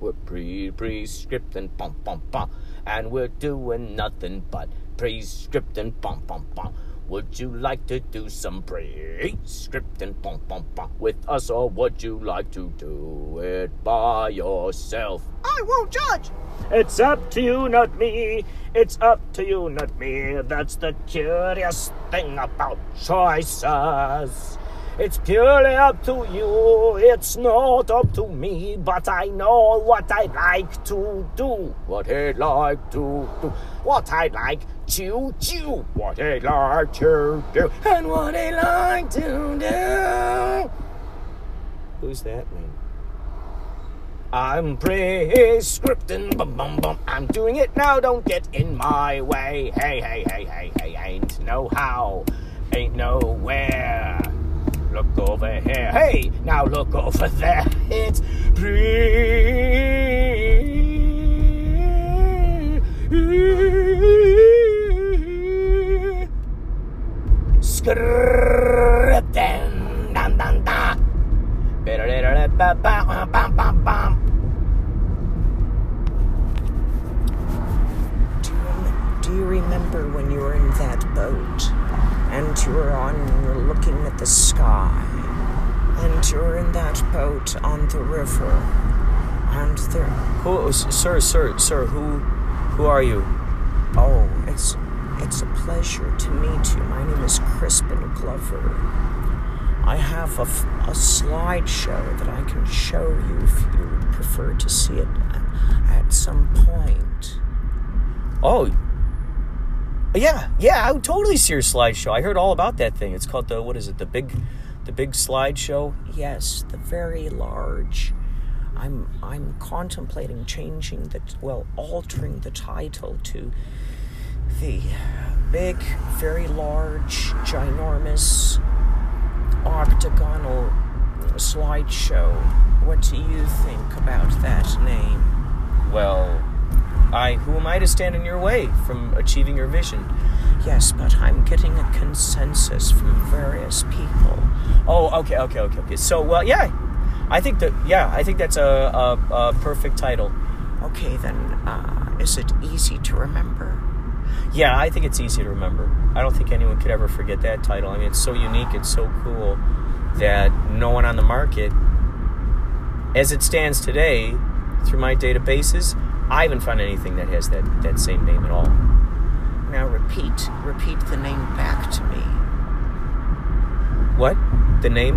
We're pre-pre-scripting. Bum bum bum. And we're doing nothing but pre-scripting. Bum bum bum. Would you like to do some pre-scripting bum, bum, bum, with us, or would you like to do it by yourself? I won't judge. It's up to you, not me. It's up to you, not me. That's the curious thing about choices. It's purely up to you, it's not up to me, but I know what I'd like to do, what I like to do, what I'd like to do, what I like to do, and what I like to do. Who's that man? I'm pre-scripting, bum bum bum. I'm doing it now, don't get in my way. Hey, hey, hey, hey, hey, ain't no how, ain't no where. Look over here. Hey, now look over there. It's. Do you remember when you were in that boat and you're on, you're looking at the sky, and you're in that boat on the river, and there. Who, sir, sir, sir? Who, who are you? Oh, it's it's a pleasure to meet you. My name is Crispin Glover. I have a, a slideshow that I can show you if you would prefer to see it at some point. Oh, yeah, yeah. I would totally see your slideshow. I heard all about that thing. It's called the what is it? The big, the big slideshow. Yes, the very large. I'm I'm contemplating changing the well, altering the title to the big, very large, ginormous, octagonal slideshow. What do you think about that name? Well, I who am I to stand in your way from achieving your vision? Yes, but I'm getting a consensus from various people. Oh, okay, okay, okay, okay. So, well, yeah, I think that yeah, I think that's a a, a perfect title. Okay, then, uh, is it easy to remember? Yeah, I think it's easy to remember. I don't think anyone could ever forget that title. I mean, it's so unique, it's so cool that no one on the market, as it stands today, through my databases, I haven't found anything that has that, that same name at all. Now repeat, repeat the name back to me. What? The name?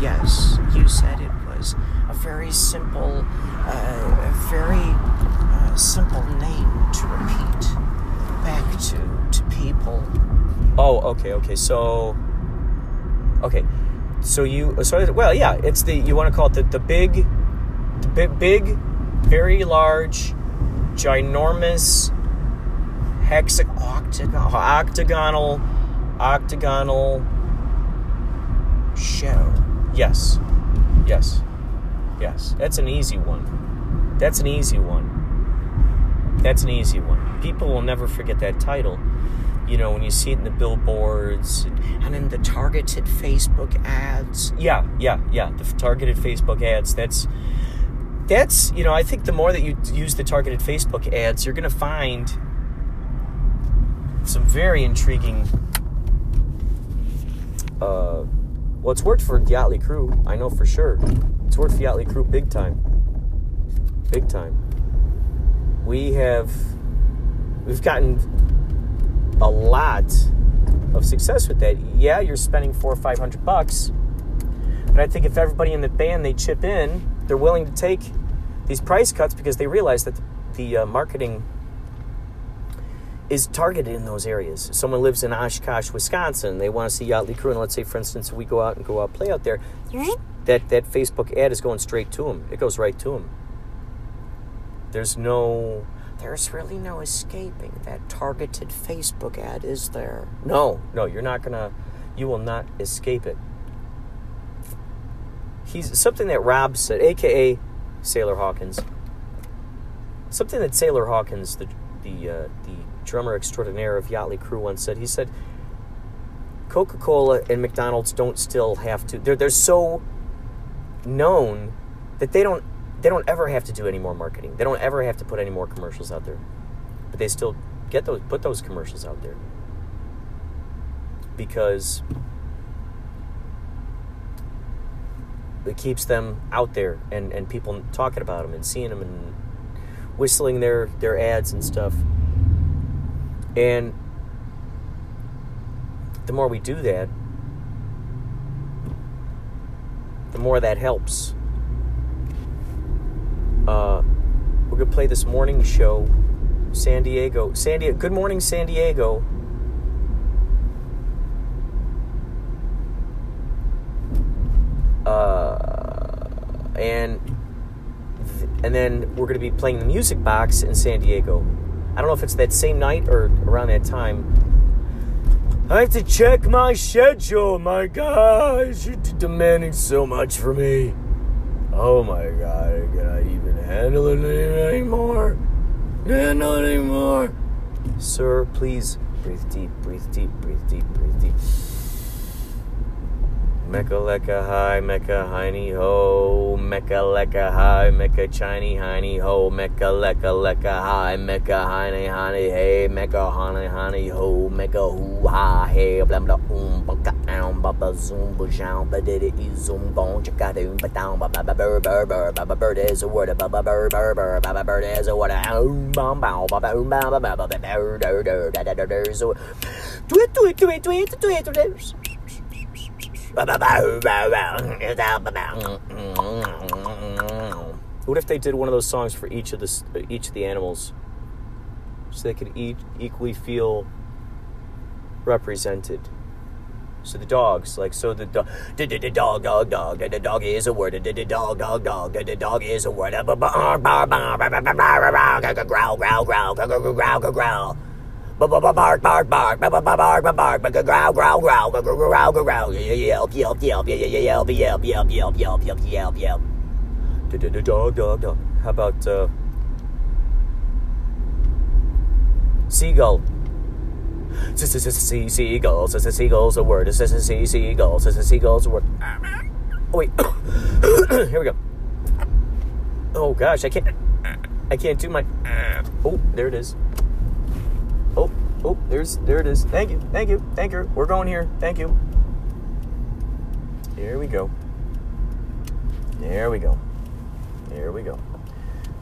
Yes, you said it was a very simple, uh, a very uh, simple name to repeat back to to people. Oh, okay, okay. So, okay. So you, so well, yeah. It's the you want to call it the the big, the big, big, very large, ginormous, hexa octagon, octagonal, octagonal show. Yes, yes, yes. That's an easy one. That's an easy one. That's an easy one. People will never forget that title. You know, when you see it in the billboards and in the targeted Facebook ads. Yeah, yeah, yeah. The targeted Facebook ads. That's that's you know I think the more that you use the targeted Facebook ads, you're going to find some very intriguing. Uh, well, it's worked for Yachtly Crew. I know for sure. It's worked for Yachtly Crew big time. Big time. We have we've gotten a lot of success with that. Yeah, you're spending four or five hundred bucks, but I think if everybody in the band they chip in, they're willing to take these price cuts because they realize that the, the uh, marketing is targeted in those areas. Someone lives in Oshkosh, Wisconsin, they want to see Yachtly Crew, and let's say, for instance, we go out and go out play out there, that that Facebook ad is going straight to them. It goes right to them. There's no there's really no escaping that targeted Facebook ad, is there? No, no, you're not gonna, you will not escape it. He's something that Rob said, aka Sailor Hawkins. Something that Sailor Hawkins, the the uh, the drummer extraordinaire of Yachtly Crew, once said. He said, Coca Cola and McDonald's don't still have to. They're they're so known that they don't they don't ever have to do any more marketing. They don't ever have to put any more commercials out there. But they still get those put those commercials out there. Because it keeps them out there and, and people talking about them and seeing them and whistling their, their ads and stuff. And the more we do that, the more that helps uh, we're gonna play this morning show, San Diego. San Diego. Good morning, San Diego. Uh, and th- and then we're gonna be playing the music box in San Diego. I don't know if it's that same night or around that time. I have to check my schedule. My gosh, you're demanding so much from me. Oh my god, can I even handle it anymore? Handle it anymore? Sir, please breathe deep, breathe deep, breathe deep, breathe deep. Mecca lecca hi, mecca hiney ho, mecca lecca high, mecca chiny hiney ho, mecca lecca lecca high, mecca hiney honey hey, mecca honey honey ho, mecca hoo ha hey, blam blah um, baka down, baba zoom, bajown, ba did it zoom, bone, chicka doom, ba down, ba ba ba bur bur bur, ba ba bird is a word, ba ba bur bur bur, ba ba bird is a word, um, bum bow, ba ba um, ba ba ba ba ba bur dur dur, da da da dur, so tweet tweet tweet tweet tweet tweet. What if they did one of those songs for each of the each of the animals, so they could each equally feel represented? So the dogs, like so the dog, dog, dog, dog, the dog is a word, the dog, dog, dog, the dog is a word, growl, growl, growl, growl, growl, growl. Bark, bark, bark, bark, bark, bark, bark, bark, growl, growl, growl, growl, growl, growl, yelp, yelp, yelp, yelp, yelp, yelp, yelp, yelp, yelp, yelp, yelp, yelp. Dog, dog, dog. How about uh, seagull? Seagulls, seagulls a word. Seagulls, seagulls a word. Oh wait, [coughs] here we go. Oh gosh, I can't. I can't do my. Oh, there it is. Oh, oh, there's, there it is. Thank you, thank you, thank you. We're going here. Thank you. Here we go. There we go. There we go.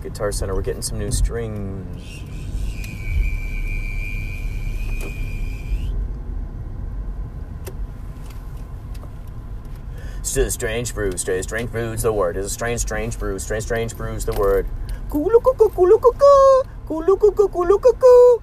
Guitar Center, we're getting some new strings. Still strange brew, strange, strange brew's the word. Is a strange, strange brew, strange, strange brew's the word. Kulukuku, kulukuku, kulukuku, kulukuku.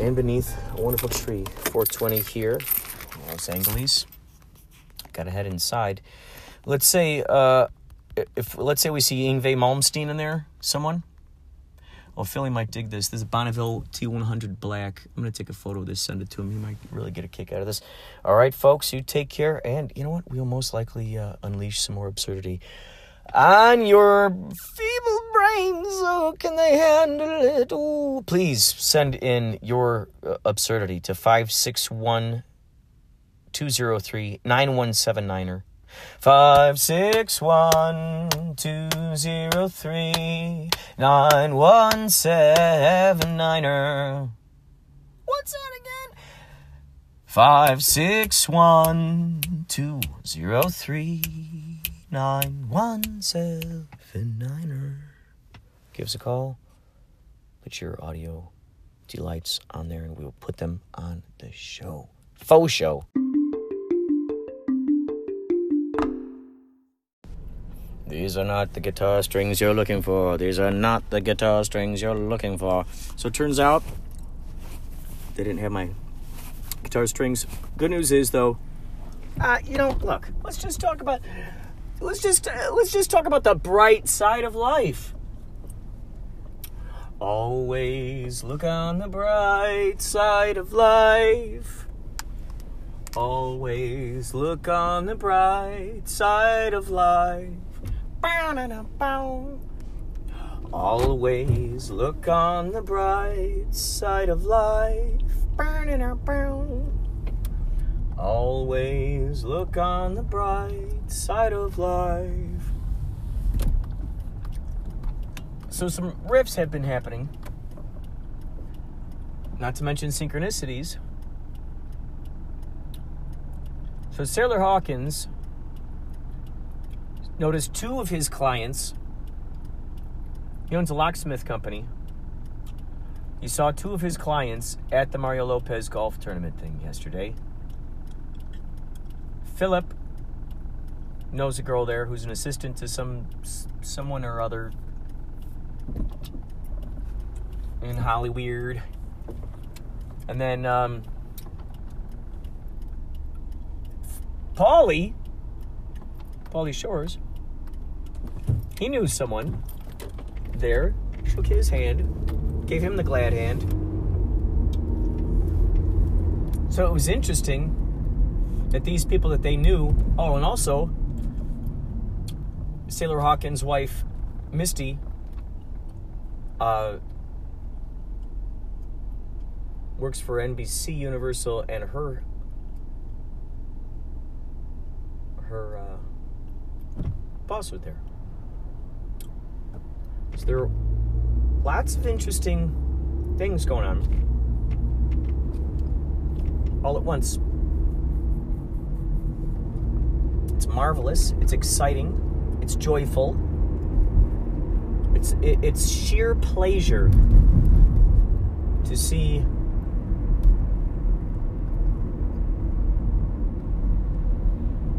and beneath a wonderful tree. 420 here, Los Angeles. Gotta head inside. Let's say, uh, if let's say we see Yngwie Malmsteen in there, someone. Well, Philly might dig this. This is a Bonneville T100 Black. I'm gonna take a photo of this, send it to him. He might really get a kick out of this. All right, folks, you take care, and you know what? We'll most likely uh, unleash some more absurdity on your feeble brains. Oh, can they handle it? Ooh, please send in your uh, absurdity to 561 203 9179er. 561 203 9179er. What's that again? 561 203 9179er. Give us a call. Put your audio delights on there and we will put them on the show. Faux show. These are not the guitar strings you're looking for. These are not the guitar strings you're looking for. So it turns out they didn't have my guitar strings. Good news is though, uh, you know, look, let's just talk about let's just uh, let's just talk about the bright side of life. Always look on the bright side of life. Always look on the bright side of life. Always look on the bright side of life. Always look on the bright side of life. So, some riffs have been happening, not to mention synchronicities. So, Sailor Hawkins noticed two of his clients, he owns a locksmith company. He saw two of his clients at the Mario Lopez golf tournament thing yesterday. Philip knows a girl there who's an assistant to some someone or other in Hollyweird. And then um, Paulie, Paulie Shores, he knew someone there, shook his hand, gave him the glad hand. So it was interesting that these people that they knew, oh, and also Sailor Hawkins' wife, Misty, uh, works for NBC Universal, and her her uh, boss was there. So there are lots of interesting things going on all at once. It's marvelous. It's exciting. It's joyful. It's it, it's sheer pleasure to see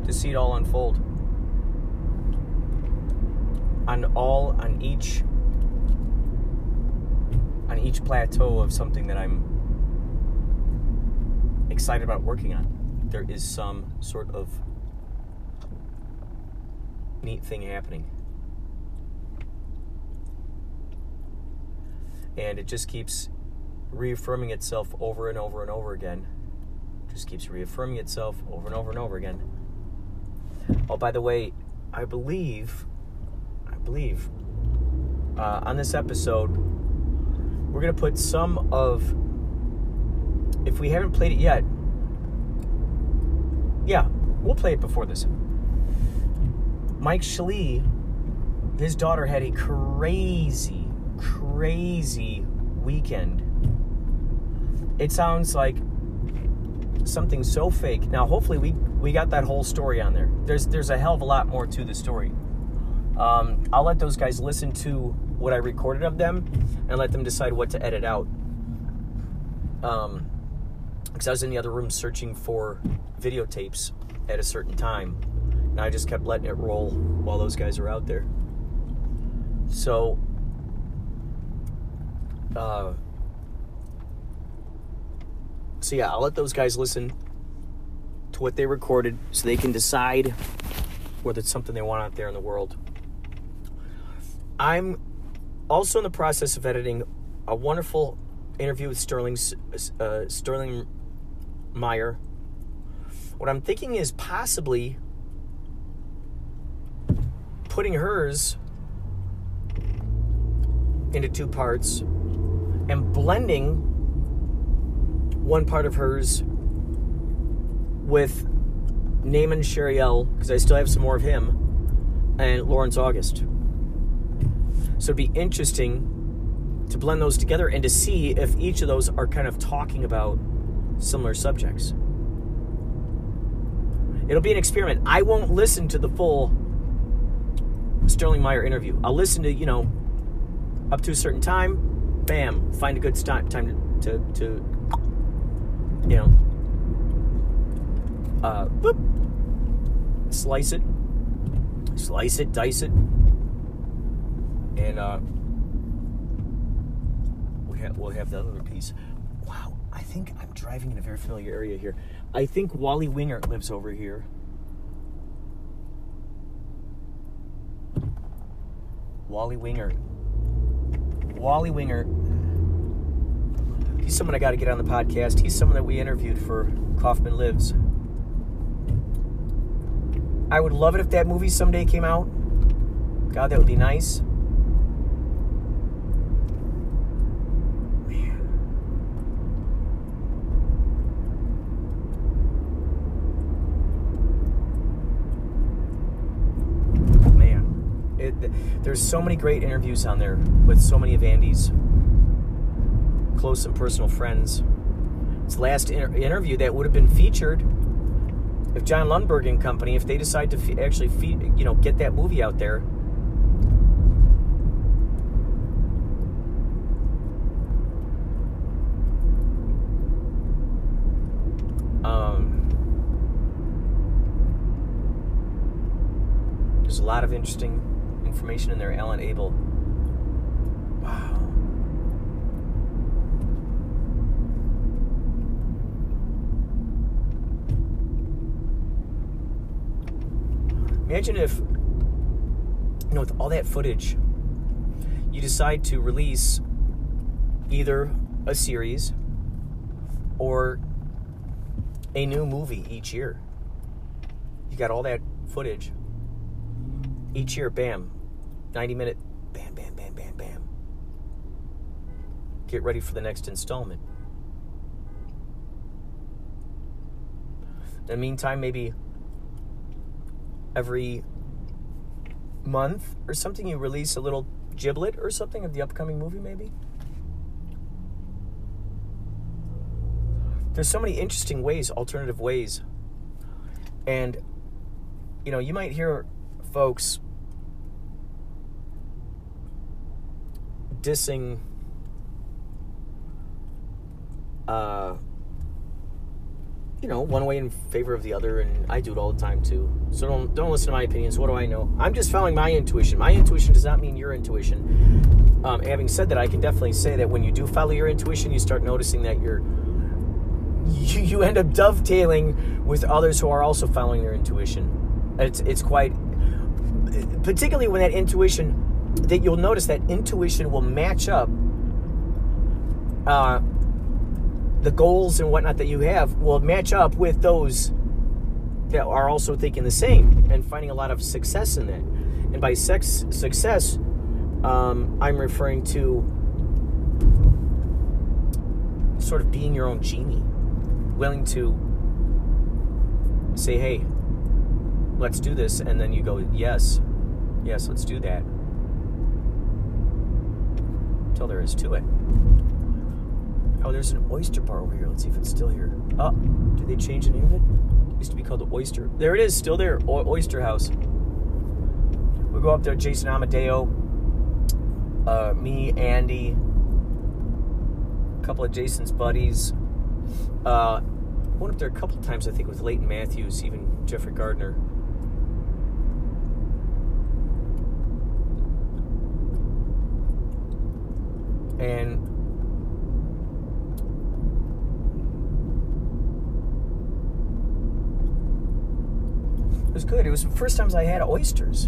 to see it all unfold on all on each on each plateau of something that I'm excited about working on. There is some sort of neat thing happening. And it just keeps reaffirming itself over and over and over again. Just keeps reaffirming itself over and over and over again. Oh, by the way, I believe, I believe, uh, on this episode, we're going to put some of, if we haven't played it yet, yeah, we'll play it before this. Mike Schlee, his daughter had a crazy, crazy weekend. It sounds like something so fake. Now, hopefully, we we got that whole story on there. There's there's a hell of a lot more to the story. Um, I'll let those guys listen to what I recorded of them and let them decide what to edit out. Um, because I was in the other room searching for videotapes at a certain time, and I just kept letting it roll while those guys were out there. So, uh, so yeah, I'll let those guys listen to what they recorded so they can decide whether it's something they want out there in the world. I'm also in the process of editing a wonderful interview with Sterling uh, Sterling Meyer. What I'm thinking is possibly putting hers into two parts and blending one part of hers with Naaman Shariel, because I still have some more of him, and Lawrence August. So it'd be interesting to blend those together and to see if each of those are kind of talking about similar subjects. It'll be an experiment. I won't listen to the full Sterling Meyer interview. I'll listen to, you know, up to a certain time, bam, find a good st- time to, to, to, you know, uh, boop, slice it, slice it, dice it, and uh, we have, we'll have the other piece. Wow, I think I'm driving in a very familiar area here. I think Wally Wingert lives over here. Wally Wingert. Wally Wingert. He's someone I got to get on the podcast. He's someone that we interviewed for Kaufman Lives. I would love it if that movie someday came out. God, that would be nice. It, there's so many great interviews on there with so many of Andy's close and personal friends. The last inter- interview that would have been featured if John Lundberg and company, if they decide to fe- actually feed, you know, get that movie out there. Um, there's a lot of interesting information in there. Alan Abel. Wow. Imagine if, you know, with all that footage, you decide to release either a series or a new movie each year. You got all that footage. Each year, bam, 90 minute, bam, bam, bam, bam, bam. Get ready for the next installment. In the meantime, maybe every month or something, you release a little giblet or something of the upcoming movie, maybe. There's so many interesting ways, alternative ways. And, you know, you might hear folks dissing uh, you know, one way in favor of the other, and I do it all the time too. So don't don't listen to my opinions. What do I know? I'm just following my intuition. My intuition does not mean your intuition. Um, having said that, I can definitely say that when you do follow your intuition, you start noticing that you're you, you end up dovetailing with others who are also following their intuition. It's it's quite particularly when that intuition that you'll notice that intuition will match up uh, the goals and whatnot that you have will match up with those that are also thinking the same and finding a lot of success in that. And by sex success, um, I'm referring to sort of being your own genie, willing to say, "Hey, let's do this," and then you go, "Yes, yes, let's do that." Until there is to it. Oh, there's an oyster bar over here. Let's see if it's still here. Oh, did they change the name of it? it used to be called the Oyster. There it is, still there. O- oyster House. We go up there. Jason Amadeo, uh, me, Andy, a couple of Jason's buddies. Uh, went up there a couple times, I think, with Leighton Matthews, even Jeffrey Gardner. And It was good. It was the first times I had oysters.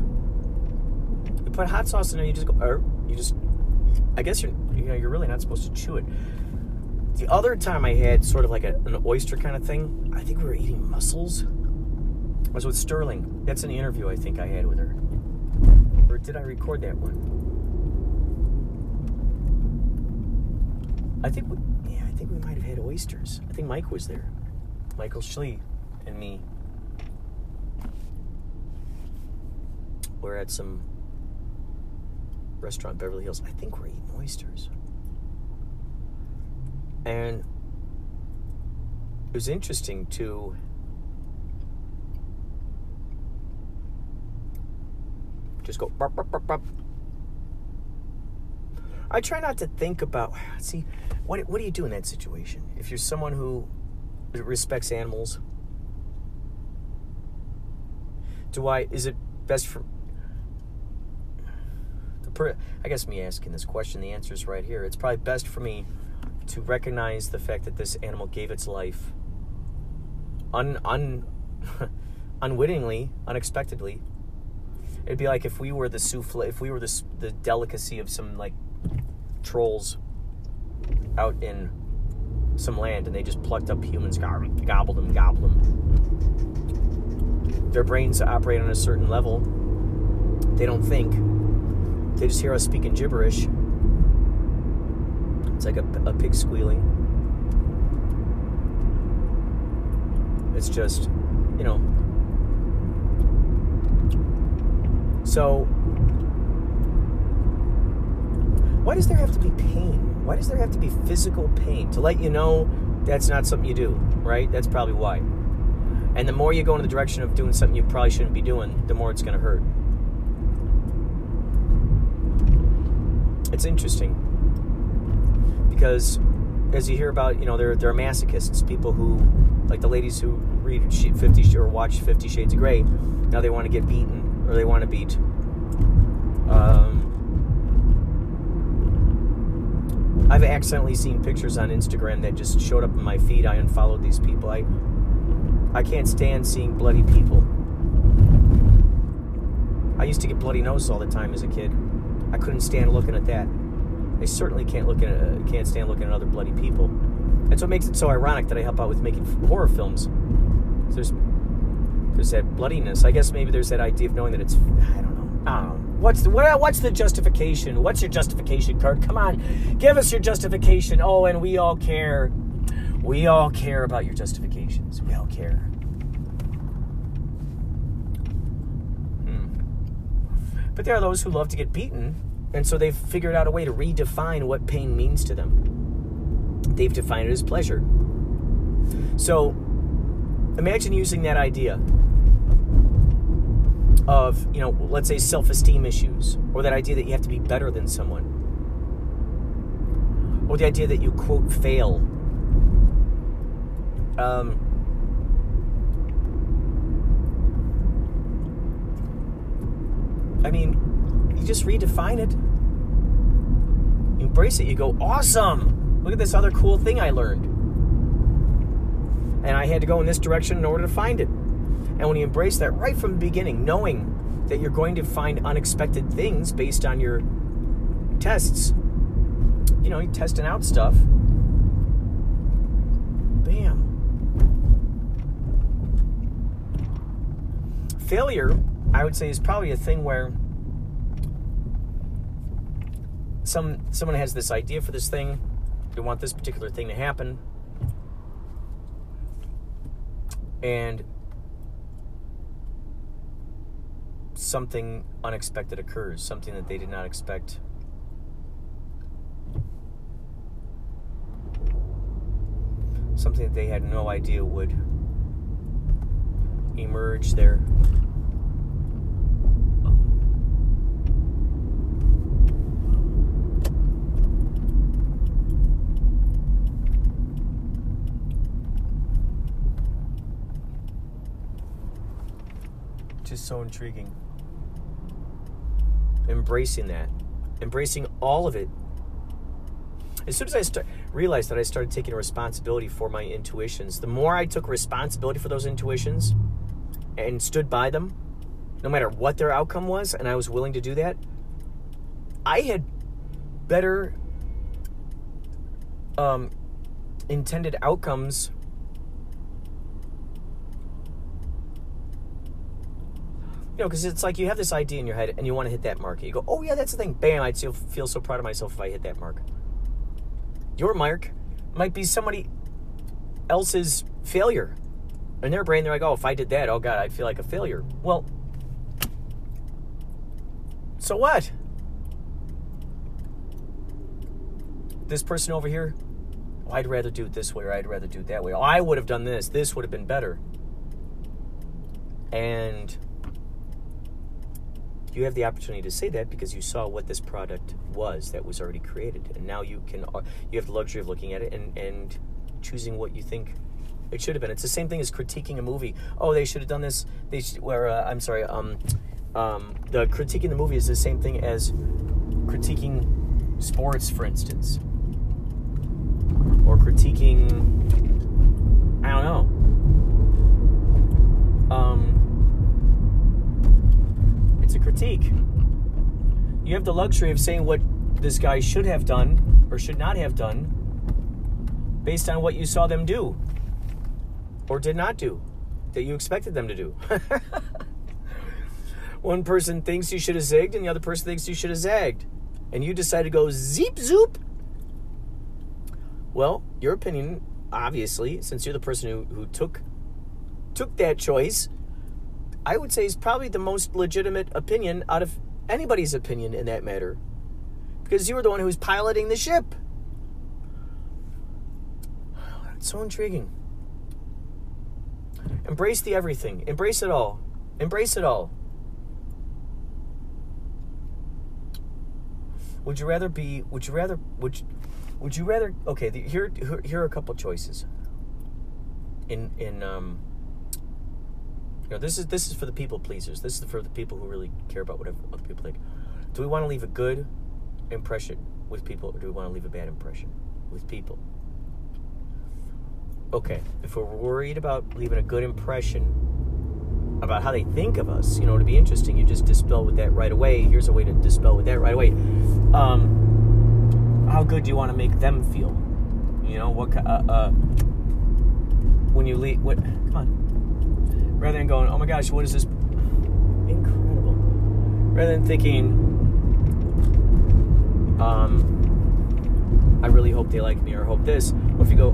You put hot sauce in there, you just go, er, you just, I guess you're, you know, you're really not supposed to chew it. The other time I had sort of like a, an oyster kind of thing, I think we were eating mussels. I was with Sterling. That's an interview I think I had with her. Or did I record that one? I think we, yeah, I think we might have had oysters. I think Mike was there. Michael Schlee and me. We're at some restaurant Beverly Hills. I think we're eating oysters. And it was interesting to just go burp, burp, burp. I try not to think about see what what do you do in that situation? If you're someone who respects animals, do I is it best for per, I guess me asking this question, the answer is right here. It's probably best for me to recognize the fact that this animal gave its life un, un, [laughs] unwittingly, unexpectedly. It'd be like if we were the souffle, if we were the, the delicacy of some like trolls out in some land and they just plucked up humans, gobbled them, gobbled them. Their brains operate on a certain level. They don't think they just hear us speaking gibberish. It's like a, a pig squealing. It's just, you know. So, why does there have to be pain? Why does there have to be physical pain? To let you know that's not something you do, right? That's probably why. And the more you go in the direction of doing something you probably shouldn't be doing, the more it's going to hurt. It's interesting because as you hear about, you know, there there are masochists, people who, like the ladies who read Fifty or watch Fifty Shades of Grey, now they want to get beaten or they want to beat. Um, I've accidentally seen pictures on Instagram that just showed up in my feed. I unfollowed these people. I I can't stand seeing bloody people. I used to get bloody noses all the time as a kid. I couldn't stand looking at that. I certainly can't look at uh, can't stand looking at other bloody people. That's what makes it so ironic that I help out with making horror films. There's there's that bloodiness. I guess maybe there's that idea of knowing that it's I don't know. I don't know. What's the what, what's the justification? What's your justification, Kurt? Come on, give us your justification. Oh, and we all care. We all care about your justifications. We all care. Hmm. But there are those who love to get beaten, and so they've figured out a way to redefine what pain means to them. They've defined it as pleasure. So imagine using that idea of, you know, let's say self esteem issues, or that idea that you have to be better than someone, or the idea that you, quote, fail. Um, I mean, you just redefine it, embrace it. You go, awesome! Look at this other cool thing I learned. And I had to go in this direction in order to find it. And when you embrace that right from the beginning, knowing that you're going to find unexpected things based on your tests, you know, you're testing out stuff. Bam. Failure, I would say, is probably a thing where some someone has this idea for this thing, they want this particular thing to happen, and something unexpected occurs, something that they did not expect. Something that they had no idea would emerge there. Just so intriguing. Embracing that, embracing all of it. As soon as I start, realized that I started taking responsibility for my intuitions, the more I took responsibility for those intuitions and stood by them, no matter what their outcome was, and I was willing to do that, I had better um, intended outcomes know, because it's like you have this idea in your head and you want to hit that mark. You go, oh yeah, that's the thing. Bam! I'd feel, feel so proud of myself if I hit that mark. Your mark might be somebody else's failure. In their brain, they're like, oh, if I did that, oh god, I'd feel like a failure. Well, so what? This person over here, oh, I'd rather do it this way or I'd rather do it that way. Oh, I would have done this. This would have been better. And you have the opportunity to say that because you saw what this product was that was already created. And now you can uh, you have the luxury of looking at it and and choosing what you think it should have been. It's the same thing as critiquing a movie. Oh they should have done this. They should, where uh, i'm sorry um um the critiquing the movie is the same thing as critiquing sports for instance. Or critiquing i don't know um a critique. You have the luxury of saying what this guy should have done or should not have done based on what you saw them do or did not do that you expected them to do. [laughs] One person thinks you should have zigged, and the other person thinks you should have zagged. And you decide to go zeep zoop. Well, your opinion, obviously, since you're the person who, who took took that choice, I would say is probably the most legitimate opinion out of anybody's opinion in that matter. Because you were the one who was piloting the ship. It's so intriguing. Embrace the everything. Embrace it all. Embrace it all. Would you rather be would you rather would you, would you rather okay, the, here here are a couple choices. In in um know, this is this is for the people pleasers. This is for the people who really care about what other people think. Do we want to leave a good impression with people, or do we want to leave a bad impression with people? Okay, if we're worried about leaving a good impression, about how they think of us. You know, to be interesting, you just dispel with that right away. Here's a way to dispel with that right away. Um, how good do you want to make them feel? You know, what? Uh, uh, when you leave, what? Come on. Rather than going, oh my gosh, what is this? Incredible. Rather than thinking, um, I really hope they like me or hope this. What if you go,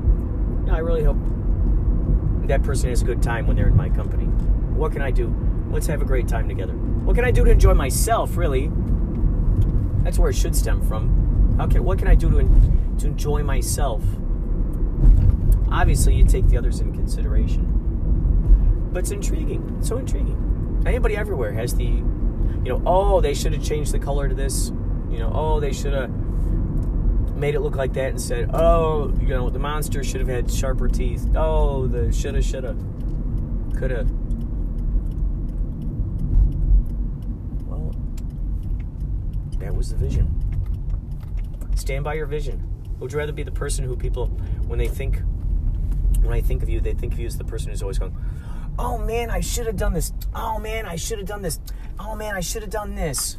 no, I really hope that person has a good time when they're in my company. What can I do? Let's have a great time together. What can I do to enjoy myself? Really, that's where it should stem from. How can what can I do to to enjoy myself? Obviously, you take the others in consideration, but it's intriguing. It's so intriguing. Anybody everywhere has the, you know, oh, they should have changed the color to this. You know, oh, they should have made it look like that and said, oh, you know, the monster should have had sharper teeth. Oh, the shoulda, shoulda, coulda. Well, that was the vision. Stand by your vision. Would you rather be the person who people, when they think, when I think of you, they think of you as the person who's always going, oh man, I should have done this. Oh man, I should have done this. Oh man, I should have done this.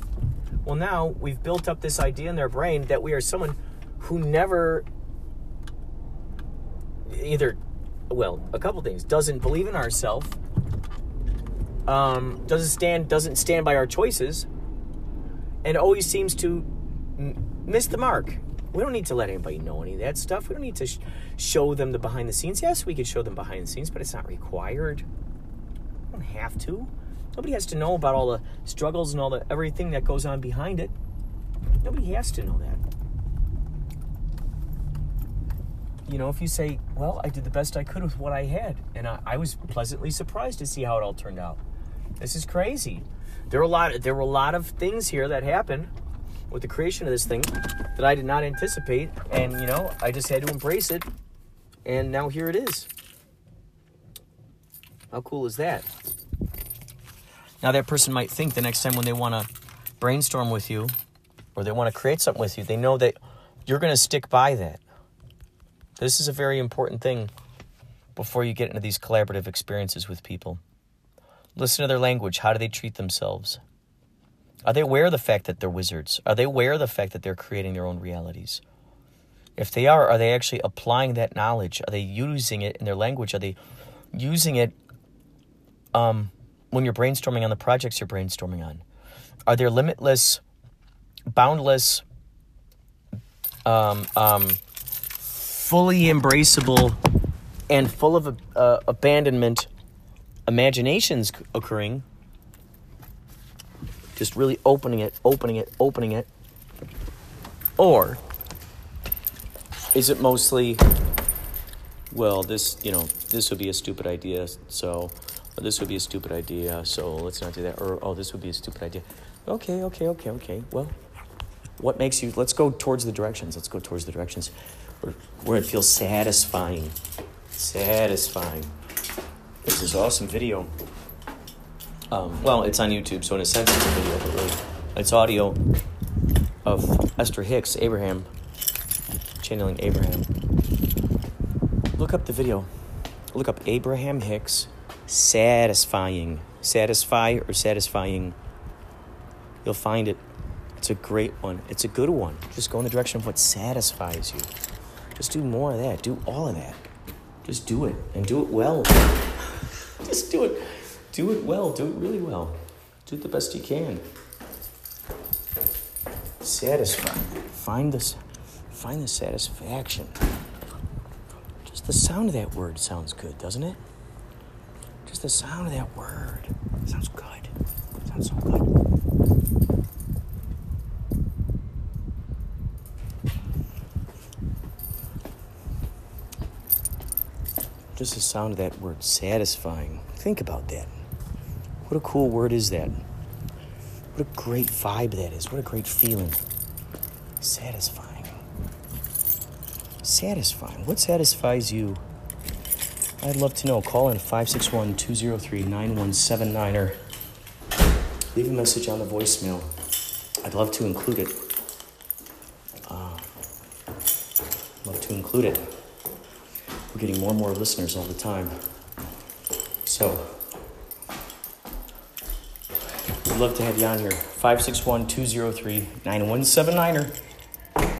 Well, now we've built up this idea in their brain that we are someone who never either, well, a couple things, doesn't believe in ourselves, um, doesn't stand doesn't stand by our choices, and always seems to m- miss the mark. We don't need to let anybody know any of that stuff. We don't need to sh- show them the behind the scenes. Yes, we could show them behind the scenes, but it's not required. Don't have to. Nobody has to know about all the struggles and all the everything that goes on behind it. Nobody has to know that. You know, if you say, "Well, I did the best I could with what I had," and I, I was pleasantly surprised to see how it all turned out. This is crazy. There were a lot. There were a lot of things here that happened with the creation of this thing that I did not anticipate, and you know, I just had to embrace it, and now here it is. How cool is that? Now, that person might think the next time when they want to brainstorm with you or they want to create something with you, they know that you're going to stick by that. This is a very important thing before you get into these collaborative experiences with people. Listen to their language. How do they treat themselves? Are they aware of the fact that they're wizards? Are they aware of the fact that they're creating their own realities? If they are, are they actually applying that knowledge? Are they using it in their language? Are they using it um, when you're brainstorming on the projects you're brainstorming on? Are there limitless, boundless, um, um, fully embraceable, and full of uh, abandonment imaginations occurring? Just really opening it, opening it, opening it. Or is it mostly, well, this, you know, this would be a stupid idea, so or this would be a stupid idea, so let's not do that. Or, oh, this would be a stupid idea. Okay, okay, okay, okay. Well, what makes you, let's go towards the directions. Let's go towards the directions where, where it feels satisfying. Satisfying. This is awesome video. Um, well, it's on YouTube, so in a sense it's a video, but really, it's audio of Esther Hicks, Abraham, channeling Abraham. Look up the video. Look up Abraham Hicks, satisfying. Satisfy or satisfying. You'll find it. It's a great one. It's a good one. Just go in the direction of what satisfies you. Just do more of that. Do all of that. Just do it and do it well. [laughs] Just do it. Do it well. Do it really well. Do it the best you can. Satisfy. Find this. Find the satisfaction. Just the sound of that word sounds good, doesn't it? Just the sound of that word sounds good. Sounds so good. Just the sound of that word, satisfying. Think about that. What a cool word is that? What a great vibe that is. What a great feeling. Satisfying. Satisfying. What satisfies you? I'd love to know. Call in 561 203 9179 or leave a message on the voicemail. I'd love to include it. Uh, love to include it. We're getting more and more listeners all the time. So, we'd love to have you on here. 561 203 9179er.